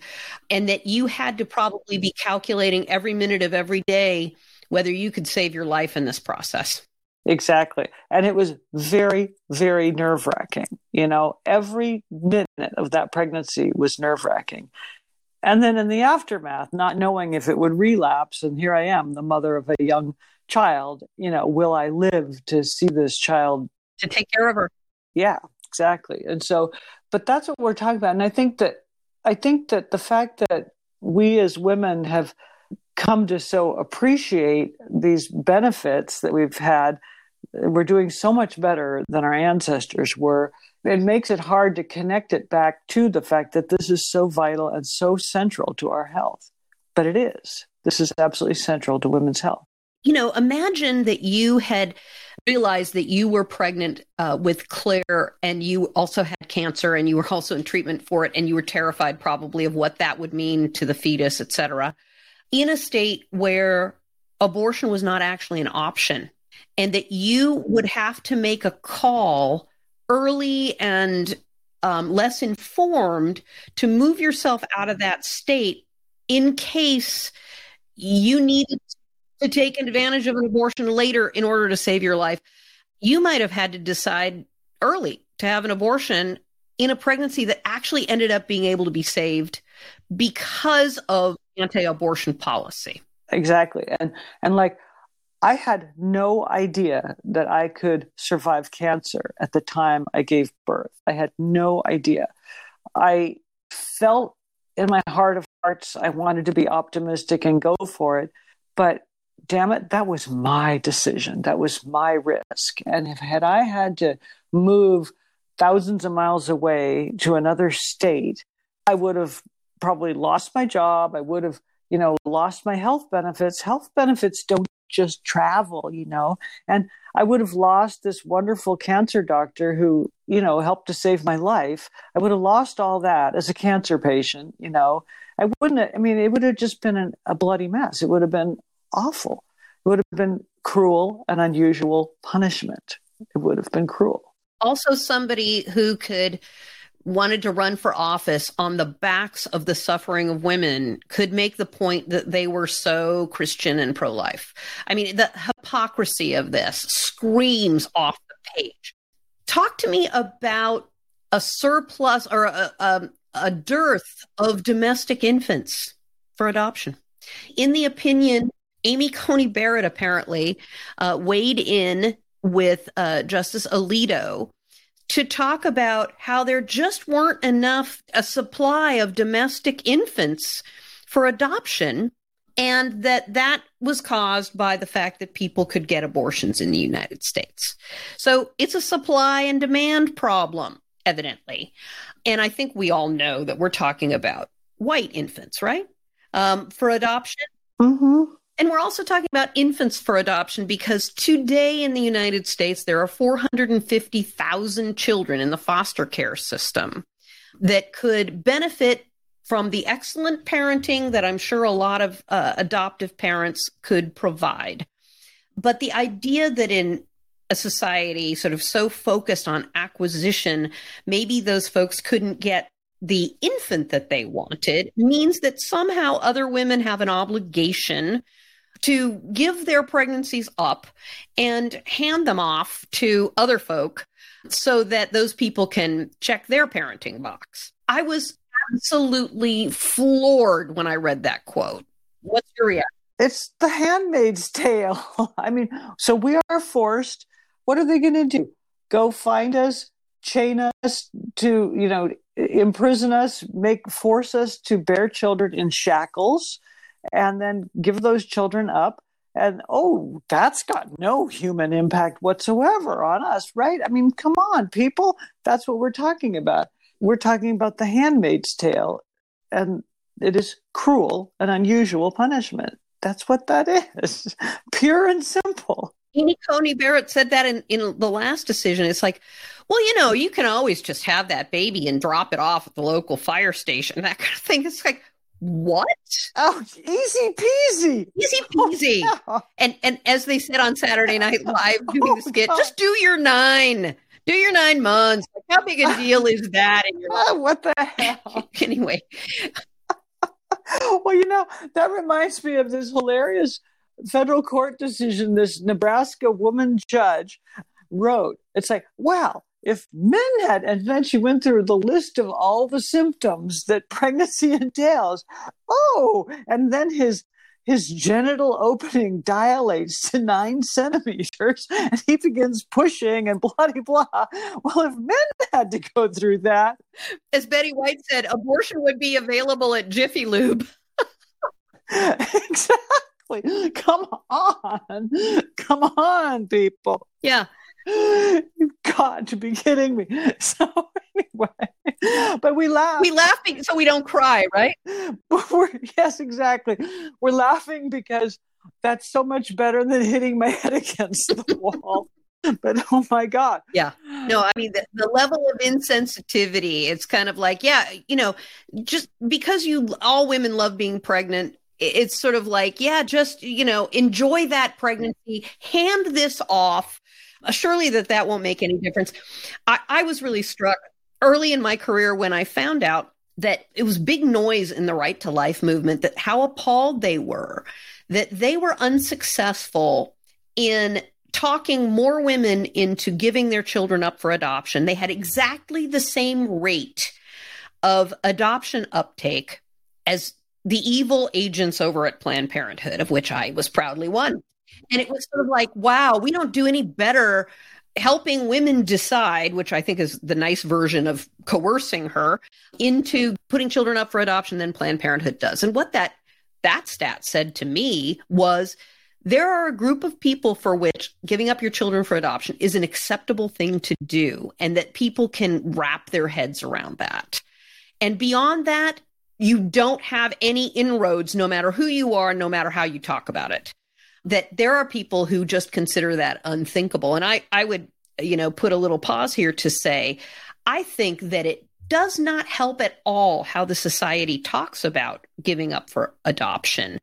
Speaker 1: and that you had to probably be calculating every minute of every day whether you could save your life in this process.
Speaker 2: Exactly. And it was very, very nerve wracking. You know, every minute of that pregnancy was nerve wracking. And then in the aftermath, not knowing if it would relapse, and here I am, the mother of a young child, you know, will I live to see this child?
Speaker 1: To take care of her.
Speaker 2: Yeah, exactly. And so, but that's what we're talking about. And I think that, I think that the fact that we as women have come to so appreciate these benefits that we've had. We're doing so much better than our ancestors were. It makes it hard to connect it back to the fact that this is so vital and so central to our health. But it is. This is absolutely central to women's health.
Speaker 1: You know, imagine that you had realized that you were pregnant uh, with Claire and you also had cancer and you were also in treatment for it and you were terrified probably of what that would mean to the fetus, et cetera in a state where abortion was not actually an option and that you would have to make a call early and um, less informed to move yourself out of that state in case you needed to take advantage of an abortion later in order to save your life. You might have had to decide early to have an abortion in a pregnancy that actually ended up being able to be saved because of anti-abortion policy.
Speaker 2: Exactly. And and like I had no idea that I could survive cancer at the time I gave birth. I had no idea. I felt in my heart of hearts I wanted to be optimistic and go for it, but damn it, that was my decision. That was my risk. And if had I had to move thousands of miles away to another state, I would have probably lost my job. I would have, you know, lost my health benefits. Health benefits don't just travel, you know, and I would have lost this wonderful cancer doctor who, you know, helped to save my life. I would have lost all that as a cancer patient, you know. I wouldn't, have, I mean, it would have just been an, a bloody mess. It would have been awful. It would have been cruel and unusual punishment. It would have been cruel.
Speaker 1: Also, somebody who could wanted to run for office on the backs of the suffering of women could make the point that they were so Christian and pro life. I mean, the hypocrisy of this screams off the page. Talk to me about a surplus or a, a, a dearth of domestic infants for adoption. In the opinion, Amy Coney Barrett apparently uh, weighed in with uh, Justice Alito to talk about how there just weren't enough a supply of domestic infants for adoption and that that was caused by the fact that people could get abortions in the United States. So it's a supply and demand problem, evidently. And I think we all know that we're talking about white infants, right? Um, for adoption.
Speaker 2: Mm-hmm.
Speaker 1: And we're also talking about infants for adoption because today in the United States, there are 450,000 children in the foster care system that could benefit from the excellent parenting that I'm sure a lot of uh, adoptive parents could provide. But the idea that in a society sort of so focused on acquisition, maybe those folks couldn't get the infant that they wanted means that somehow other women have an obligation to give their pregnancies up and hand them off to other folk so that those people can check their parenting box. I was absolutely floored when I read that quote. What's your reaction?
Speaker 2: It's the handmaid's tale. I mean, so we are forced. What are they going to do? Go find us, chain us to, you know, imprison us, make force us to bear children in shackles, and then give those children up. And oh, that's got no human impact whatsoever on us, right? I mean, come on, people. That's what we're talking about we're talking about the handmaid's tale, and it is cruel and unusual punishment. That's what that is, pure and simple.
Speaker 1: Amy Coney Barrett said that in, in the last decision. It's like, well, you know, you can always just have that baby and drop it off at the local fire station, that kind of thing. It's like, what?
Speaker 2: Oh, easy peasy.
Speaker 1: Easy oh, peasy. Oh, yeah. And and as they said on Saturday Night Live doing the oh, skit, just do your nine do your nine months. Like, how big a deal is that? In
Speaker 2: your- oh, what the hell?
Speaker 1: anyway.
Speaker 2: well, you know, that reminds me of this hilarious federal court decision this Nebraska woman judge wrote. It's like, wow, if men had, and then she went through the list of all the symptoms that pregnancy entails. Oh, and then his his genital opening dilates to nine centimeters and he begins pushing and blah, blah, blah. Well, if men had to go through that.
Speaker 1: As Betty White said, abortion would be available at Jiffy Lube.
Speaker 2: exactly. Come on. Come on, people.
Speaker 1: Yeah.
Speaker 2: You've got to be kidding me. So anyway, but we laugh.
Speaker 1: We laugh so we don't cry, right?
Speaker 2: We're, yes, exactly. We're laughing because that's so much better than hitting my head against the wall. but oh my god
Speaker 1: yeah no i mean the, the level of insensitivity it's kind of like yeah you know just because you all women love being pregnant it's sort of like yeah just you know enjoy that pregnancy hand this off surely that that won't make any difference. I, I was really struck early in my career when I found out that it was big noise in the right to life movement that how appalled they were that they were unsuccessful in talking more women into giving their children up for adoption. They had exactly the same rate of adoption uptake as the evil agents over at Planned Parenthood, of which I was proudly one. And it was sort of like, wow, we don't do any better helping women decide, which I think is the nice version of coercing her into putting children up for adoption than Planned Parenthood does. And what that that stat said to me was there are a group of people for which giving up your children for adoption is an acceptable thing to do and that people can wrap their heads around that. And beyond that, you don't have any inroads no matter who you are, no matter how you talk about it that there are people who just consider that unthinkable. And I, I would, you know, put a little pause here to say, I think that it does not help at all how the society talks about giving up for adoption.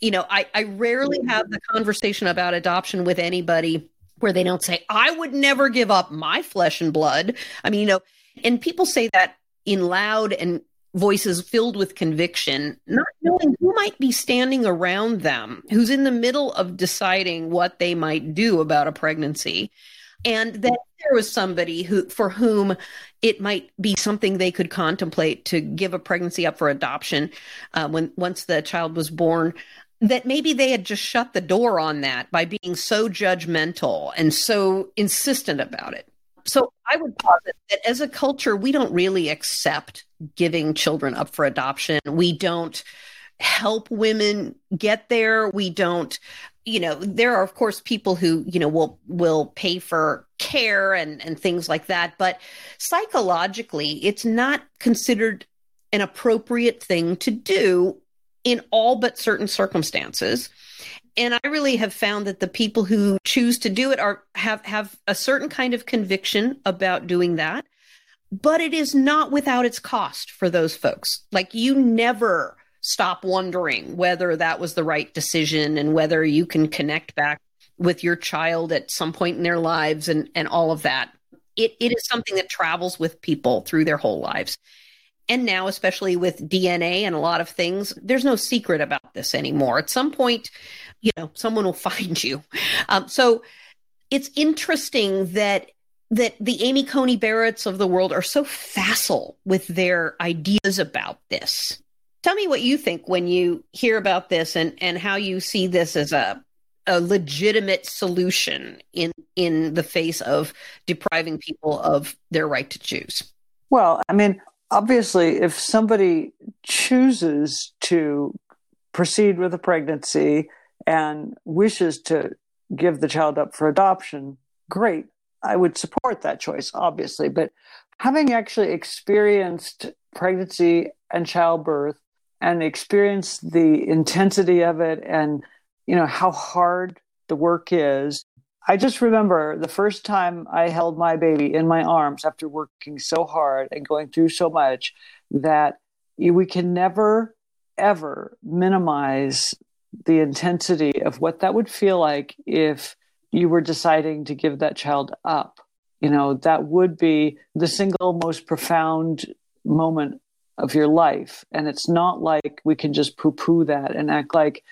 Speaker 1: You know, I, I rarely have the conversation about adoption with anybody where they don't say, I would never give up my flesh and blood. I mean, you know, and people say that in loud and voices filled with conviction, not knowing who might be standing around them, who's in the middle of deciding what they might do about a pregnancy. And that there was somebody who for whom it might be something they could contemplate to give a pregnancy up for adoption uh, when once the child was born that maybe they had just shut the door on that by being so judgmental and so insistent about it So I would posit that as a culture, we don't really accept giving children up for adoption. We don't help women get there. We don't, you know, there are of course people who, you know, will will pay for care and and things like that, but psychologically, it's not considered an appropriate thing to do in all but certain circumstances and I really have found that the people who choose to do it are have have a certain kind of conviction about doing that, but it is not without its cost for those folks. Like you never stop wondering whether that was the right decision and whether you can connect back with your child at some point in their lives and and all of that. It it is something that travels with people through their whole lives. And now, especially with DNA and a lot of things, there's no secret about this anymore. At some point, you know, someone will find you. Um, so it's interesting that that the Amy Coney Barretts of the world are so facile with their ideas about this. Tell me what you think when you hear about this and, and how you see this as a a legitimate solution in in the face of depriving people of their right to choose.
Speaker 2: Well, I mean, obviously if somebody chooses to proceed with a pregnancy and wishes to give the child up for adoption, great. I would support that choice, obviously. But having actually experienced pregnancy and childbirth and experienced the intensity of it and, you know, how hard the work is, I just remember the first time I held my baby in my arms after working so hard and going through so much that we can never, ever minimize the intensity of what that would feel like if you were deciding to give that child up. You know, that would be the single most profound moment of your life. And it's not like we can just poo poo that and act like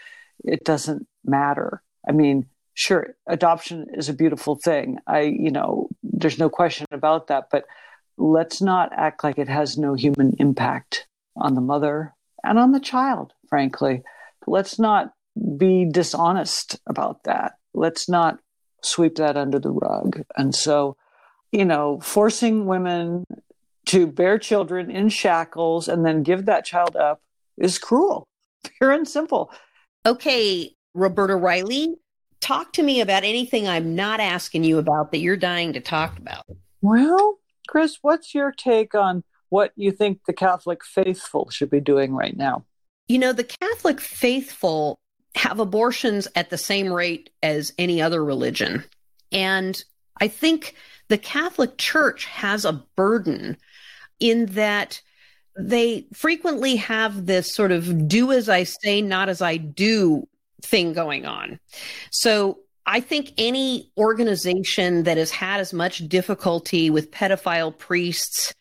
Speaker 2: it doesn't matter. I mean, sure, adoption is a beautiful thing. I, you know, there's no question about that. But let's not act like it has no human impact on the mother and on the child, frankly. Let's not be dishonest about that. Let's not sweep that under the rug. And so, you know, forcing women to bear children in shackles and then give that child up is cruel, pure and simple.
Speaker 1: Okay, Roberta Riley, talk to me about anything I'm not asking you about that you're dying to talk about.
Speaker 2: Well, Chris, what's your take on what you think the Catholic faithful should be doing right now?
Speaker 1: You know, the Catholic faithful have abortions at the same rate as any other religion. And I think the Catholic Church has a burden in that they frequently have this sort of do as I say, not as I do thing going on. So I think any organization that has had as much difficulty with pedophile priests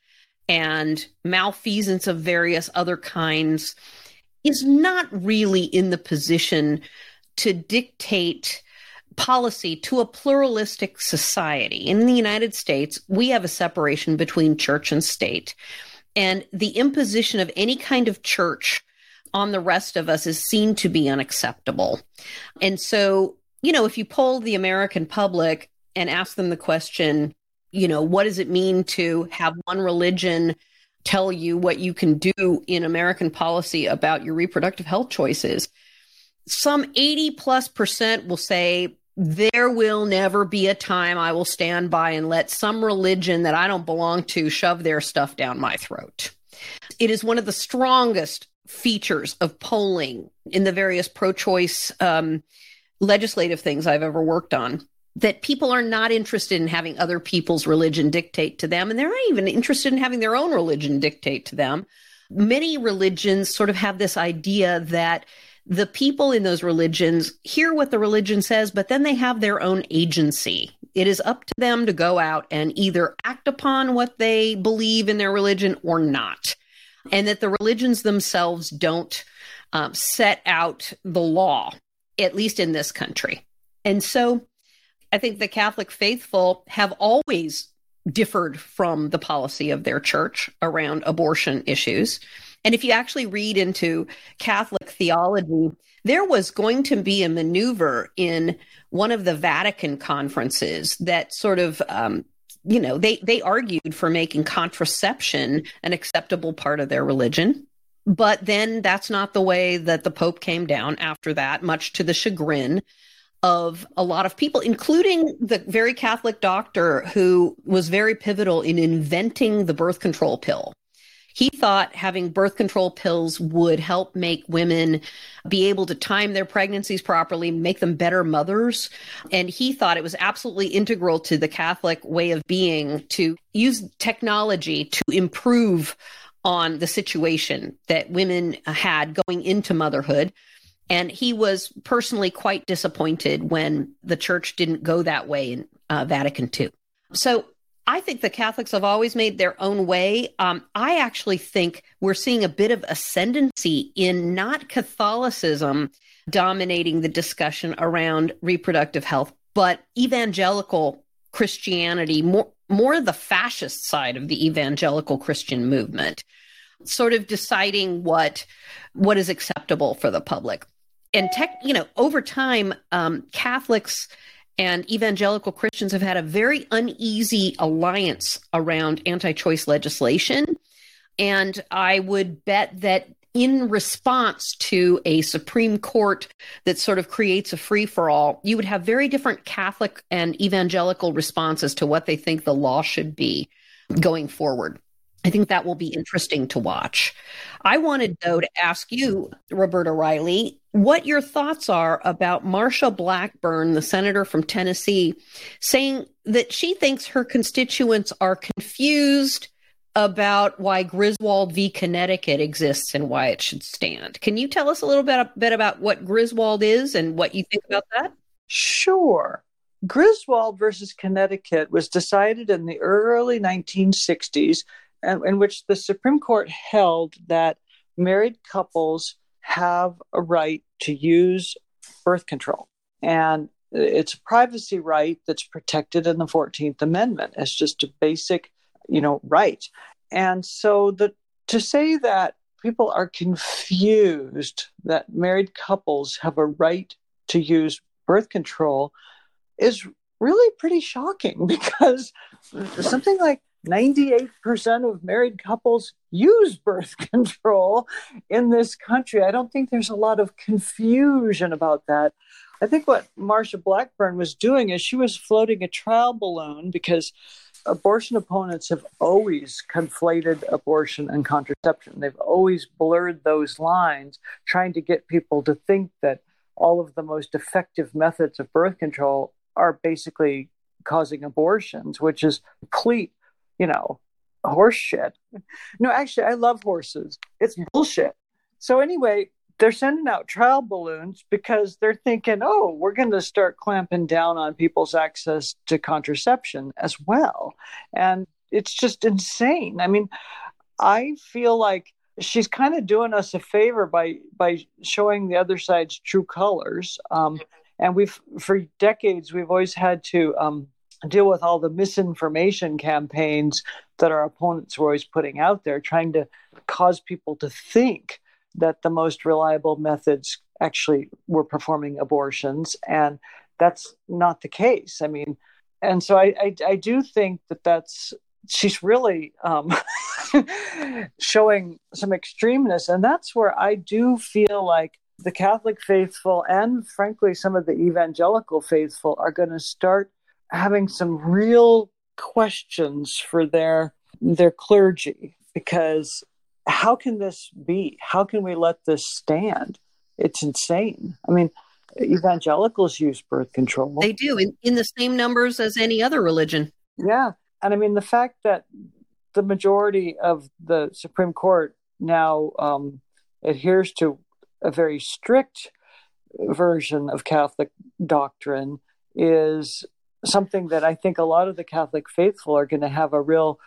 Speaker 1: and malfeasance of various other kinds is not really in the position to dictate policy to a pluralistic society. In the United States, we have a separation between church and state. And the imposition of any kind of church on the rest of us is seen to be unacceptable. And so, you know, if you poll the American public and ask them the question, you know, what does it mean to have one religion tell you what you can do in American policy about your reproductive health choices? Some 80 plus percent will say, there will never be a time I will stand by and let some religion that I don't belong to shove their stuff down my throat. It is one of the strongest features of polling in the various pro choice um, legislative things I've ever worked on that people are not interested in having other people's religion dictate to them, and they're not even interested in having their own religion dictate to them. Many religions sort of have this idea that the people in those religions hear what the religion says, but then they have their own agency. It is up to them to go out and either act upon what they believe in their religion or not and that the religions themselves don't um, set out the law, at least in this country. And so I think the Catholic faithful have always differed from the policy of their church around abortion issues. And if you actually read into Catholic theology, there was going to be a maneuver in one of the Vatican conferences that sort of um, you know, they they argued for making contraception an acceptable part of their religion. But then that's not the way that the Pope came down after that, much to the chagrin of a lot of people, including the very Catholic doctor who was very pivotal in inventing the birth control pill. He thought having birth control pills would help make women be able to time their pregnancies properly, make them better mothers. And he thought it was absolutely integral to the Catholic way of being to use technology to improve on the situation that women had going into motherhood. And he was personally quite disappointed when the church didn't go that way in uh, Vatican II. So I think the Catholics have always made their own way. Um, I actually think we're seeing a bit of ascendancy in not Catholicism dominating the discussion around reproductive health, but evangelical Christianity, more, more the fascist side of the evangelical Christian movement, sort of deciding what what is acceptable for the public. And tech, you know, over time, um, Catholics and evangelical Christians have had a very uneasy alliance around anti choice legislation. And I would bet that in response to a Supreme Court that sort of creates a free for all, you would have very different Catholic and evangelical responses to what they think the law should be going forward. I think that will be interesting to watch. I wanted, though, to ask you, Roberta Riley, what your thoughts are about Marsha Blackburn, the senator from Tennessee, saying that she thinks her constituents are confused about why Griswold v. Connecticut exists and why it should stand. Can you tell us a little bit, bit about what Griswold is and what you think about that?
Speaker 2: Sure. Griswold versus Connecticut was decided in the early 1960s, uh, in which the Supreme Court held that married couples have a right to use birth control. And it's a privacy right that's protected in the 14th Amendment It's just a basic, you know, right. And so the to say that people are confused that married couples have a right to use birth control is really pretty shocking because something like 98% of married couples use birth control in this country. I don't think there's a lot of confusion about that. I think what Marsha Blackburn was doing is she was floating a trial balloon because abortion opponents have always conflated abortion and contraception. They've always blurred those lines, trying to get people to think that all of the most effective methods of birth control are basically causing abortions, which is complete you know, horse shit. No, actually, I love horses. It's bullshit. So, anyway, they're sending out trial balloons because they're thinking, oh, we're going to start clamping down on people's access to contraception as well. And it's just insane. I mean, I feel like she's kind of doing us a favor by by showing the other side's true colors. Um, and we've for decades we've always had to um, deal with all the misinformation campaigns that our opponents were always putting out there, trying to cause people to think that the most reliable methods actually were performing abortions. And that's not the case. I mean, and so I, I, I do think that that's, she's really um, showing some extremeness. And that's where I do feel like the Catholic faithful and frankly some of the evangelical faithful are going to start having some real questions for their their clergy because how can this be? How can we let this stand? It's insane. I mean, evangelicals use birth control.
Speaker 1: They do in, in the same numbers as any other religion.
Speaker 2: Yeah. And I mean, the fact that the majority of the Supreme Court now um, adheres to a very strict version of Catholic doctrine is something that I think a lot of the Catholic faithful are going to have a real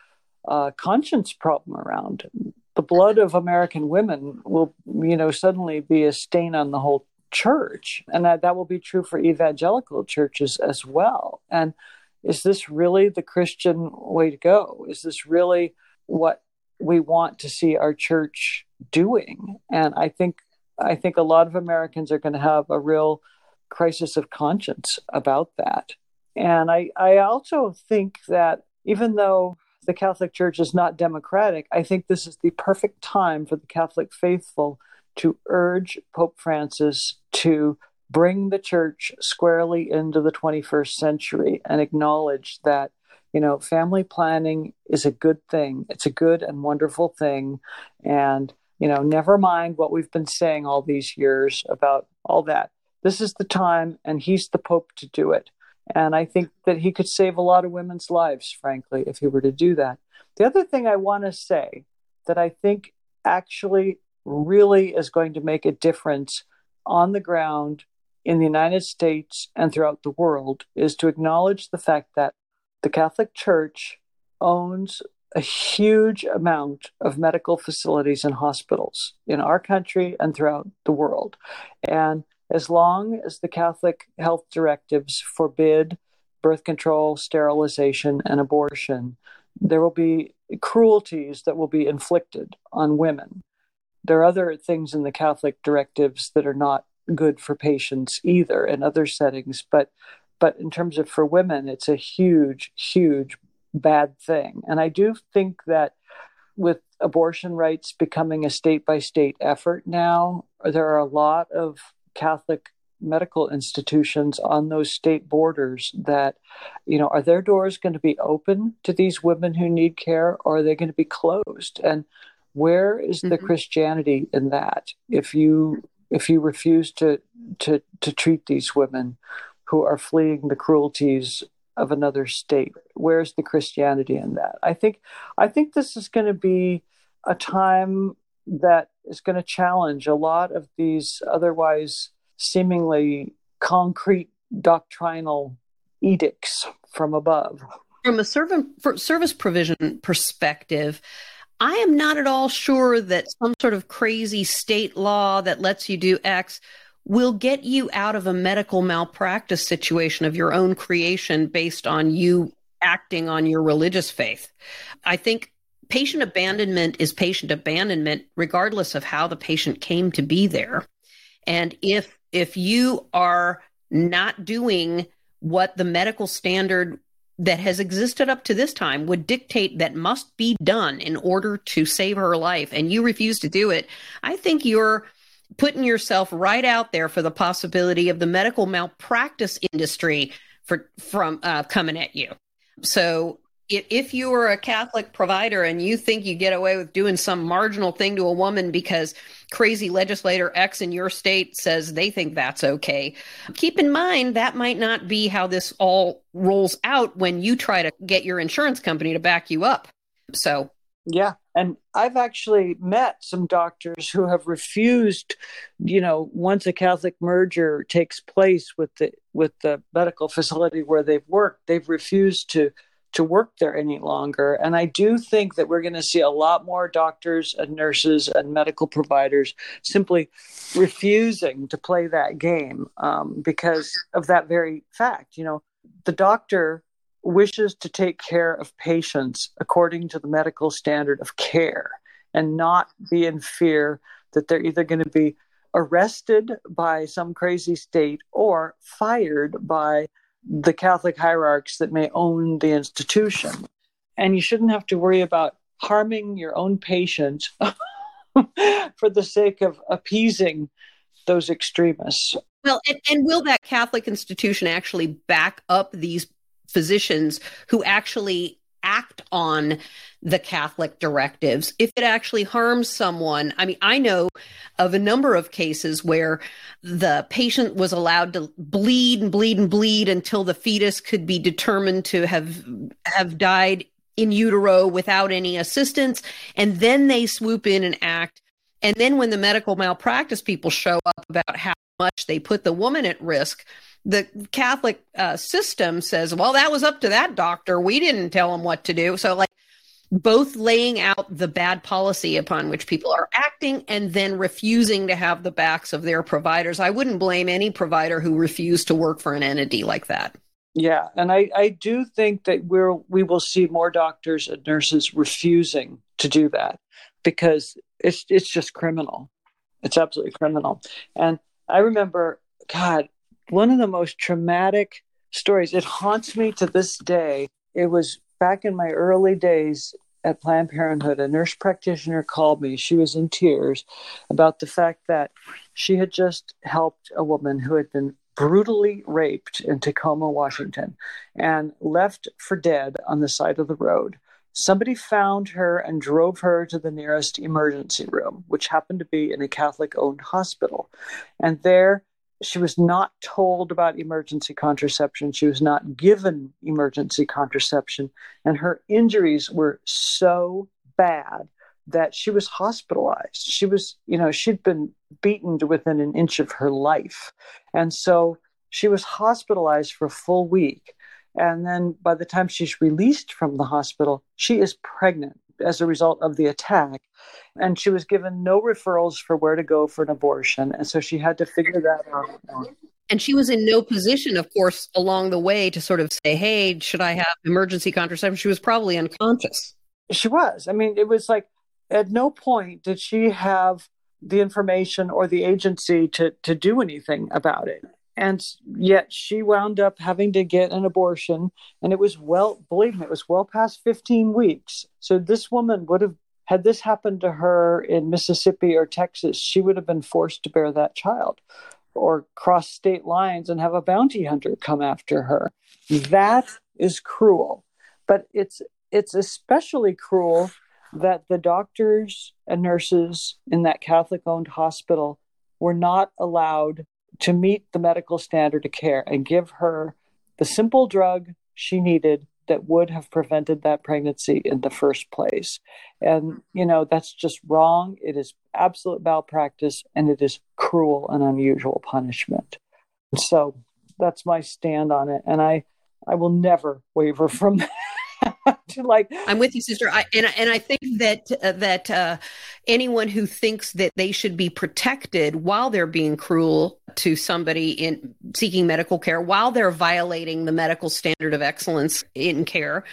Speaker 2: uh, conscience problem around. The blood of American women will, you know, suddenly be a stain on the whole church, and that, that will be true for evangelical churches as well. And is this really the Christian way to go? Is this really what we want to see our church doing? And I think I think a lot of Americans are going to have a real crisis of conscience about that. And I, I also think that even though the Catholic Church is not democratic, I think this is the perfect time for the Catholic faithful to urge Pope Francis to bring the church squarely into the 21st century and acknowledge that you know family planning is a good thing. It's a good and wonderful thing. And you know never mind what we've been saying all these years about all that. This is the time and he's the pope to do it and i think that he could save a lot of women's lives frankly if he were to do that the other thing i want to say that i think actually really is going to make a difference on the ground in the United States and throughout the world is to acknowledge the fact that the Catholic Church owns a huge amount of medical facilities and hospitals in our country and throughout the world. And as long as the Catholic health directives forbid birth control, sterilization, and abortion, there will be cruelties that will be inflicted on women. There are other things in the Catholic directives that are not good for patients either in other settings, but but in terms of for women, it's a huge, huge bad thing. And I do think that with abortion rights becoming a state by state effort now, there are a lot of Catholic medical institutions on those state borders that you know are their doors going to be open to these women who need care or are they going to be closed? And where is the mm-hmm. christianity in that? If you if you refuse to to to treat these women who are fleeing the cruelties of another state where's the christianity in that? I think i think this is going to be a time that is going to challenge a lot of these otherwise seemingly concrete doctrinal edicts from above
Speaker 1: from a servant, service provision perspective I am not at all sure that some sort of crazy state law that lets you do X will get you out of a medical malpractice situation of your own creation based on you acting on your religious faith. I think patient abandonment is patient abandonment regardless of how the patient came to be there. And if if you are not doing what the medical standard that has existed up to this time would dictate that must be done in order to save her life and you refuse to do it, I think you're putting yourself right out there for the possibility of the medical malpractice industry for from uh, coming at you. So if you are a Catholic provider and you think you get away with doing some marginal thing to a woman because crazy legislator X in your state says they think that's okay, keep in mind that might not be how this all rolls out when you try to get your insurance company to back you up. So,
Speaker 2: yeah. And I've actually met some doctors who have refused, you know, once a Catholic merger takes place with the with the medical facility where they've worked, they've refused to to work there any longer. And I do think that we're going to see a lot more doctors and nurses and medical providers simply refusing to play that game um, because of that very fact. You know, the doctor wishes to take care of patients according to the medical standard of care and not be in fear that they're either going to be arrested by some crazy state or fired by the Catholic hierarchs that may own the institution. And you shouldn't have to worry about harming your own patient for the sake of appeasing those extremists.
Speaker 1: Well, and, and, will that Catholic institution actually back up these physicians who actually act on the Catholic directives if it actually harms someone. I mean, I know of a number of cases where the patient was allowed to bleed and bleed and bleed until the fetus could be determined to have have died in utero without any assistance and then they swoop in and act and then when the medical malpractice people show up about how much they put the woman at risk the Catholic uh, system says, well, that was up to that doctor. We didn't tell him what to do. So, like, both laying out the bad policy upon which people are acting and then refusing to have the backs of their providers. I wouldn't blame any provider who refused to work for an entity like that.
Speaker 2: Yeah, and I, I do think that we're we will see more doctors and nurses refusing to do that because it's it's just criminal. It's absolutely criminal. And I remember, God, one of the most traumatic stories. It haunts me to this day. It was back in my early days at Planned Parenthood, a nurse practitioner called me. She was in tears about the fact that she had just helped a woman who had been brutally raped in Tacoma, Washington, and left for dead on the side of the road. Somebody found her and drove her to the nearest emergency room, which happened to be in a Catholic owned hospital. And there, she was not told about emergency contraception. She was not given emergency contraception. And her injuries were so bad that she was hospitalized. She was, you know, she'd been beaten to within an inch of her life. And so she was hospitalized for a full week. And then by the time she's released from the hospital, she is pregnant as a result of the attack. And she was given no referrals for where to go for an abortion. And so she had to figure that out.
Speaker 1: And she was in no position, of course, along the way to sort of say, hey, should I have emergency contraception? She was probably unconscious.
Speaker 2: She was. I mean, it was like at no point did she have the information or the agency to, to do anything about it. And yet she wound up having to get an abortion. And it was well, believe me, it was well past 15 weeks. So this woman would have, had this happened to her in Mississippi or Texas, she would have been forced to bear that child or cross state lines and have a bounty hunter come after her. That is cruel. But it's it's especially cruel that the doctors and nurses in that Catholic owned hospital were not allowed to meet the medical standard of care and give her the simple drug she needed that would have prevented that pregnancy in the first place. And, you know, that's just wrong. It is absolute malpractice and it is cruel and unusual punishment. So that's my stand on it. And I, I will never waver from that.
Speaker 1: to like i'm with you sister I, and, and i think that uh, that uh, anyone who thinks that they should be protected while they're being cruel to somebody in seeking medical care while they're violating the medical standard of excellence in care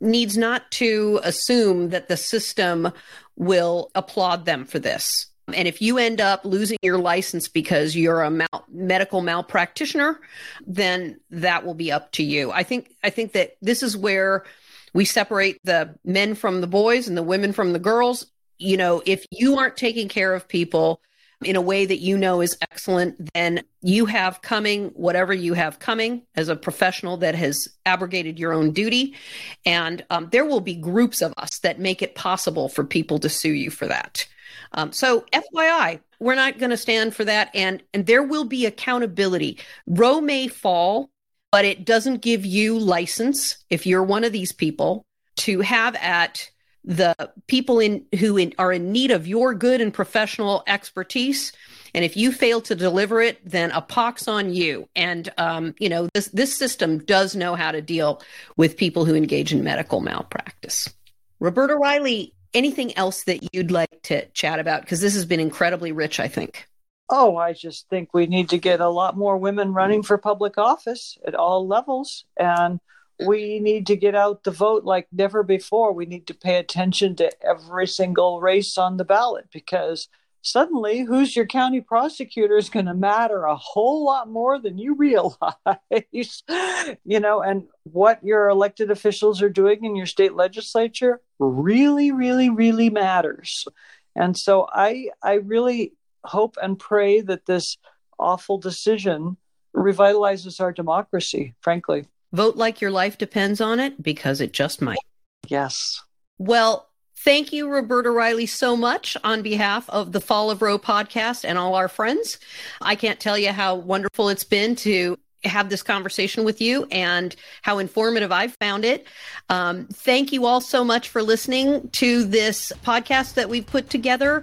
Speaker 1: needs not to assume that the system will applaud them for this and if you end up losing your license because you're a mal- medical malpractitioner, then that will be up to you. I think I think that this is where we separate the men from the boys and the women from the girls. You know, if you aren't taking care of people in a way that you know is excellent, then you have coming whatever you have coming as a professional that has abrogated your own duty. And um, there will be groups of us that make it possible for people to sue you for that. Um, so, FYI, we're not going to stand for that, and and there will be accountability. Roe may fall but it doesn't give you license if you're one of these people to have at the people in who in, are in need of your good and professional expertise. And if you fail to deliver it then a pox on you. And um, you know this this system does know how to deal with people who engage in medical malpractice. Roberta riley anything else that you'd like to chat about? Because this has been incredibly rich i think
Speaker 2: Oh, I just think we need to get a lot more women running for public office at all levels. And we need to get out the vote like never before. We need to pay attention to every single race on the ballot because suddenly who's your county prosecutor is going to matter a whole lot more than you realize. you know, and what your elected officials are doing in your state legislature really, really, really matters. And so I I really hope and pray that this awful decision revitalizes our democracy, frankly.
Speaker 1: Vote like your life depends on it because it just might.
Speaker 2: Yes.
Speaker 1: Well, thank you, Roberta Riley, so much on behalf of the Fall of Roe podcast and all our friends. I can't tell you how wonderful it's been to have this conversation with you and how informative I've found it. Um, thank you all so much for listening to this podcast that we've put together.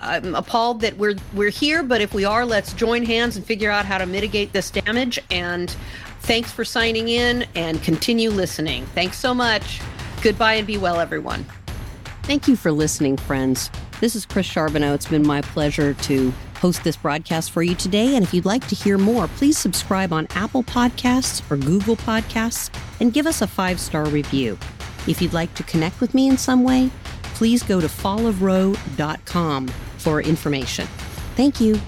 Speaker 1: I'm appalled that we're we're here, but if we are, let's join hands and figure out how to mitigate this damage. And thanks for signing in and continue listening. Thanks so much. Goodbye and be well, everyone. Thank you for listening, friends. This is Chris Charbonneau. It's been my pleasure to host this broadcast for you today. And if you'd like to hear more, please subscribe on Apple Podcasts or Google Podcasts and give us a five star review. If you'd like to connect with me in some way, please go to fallofroe.com for information. Thank you.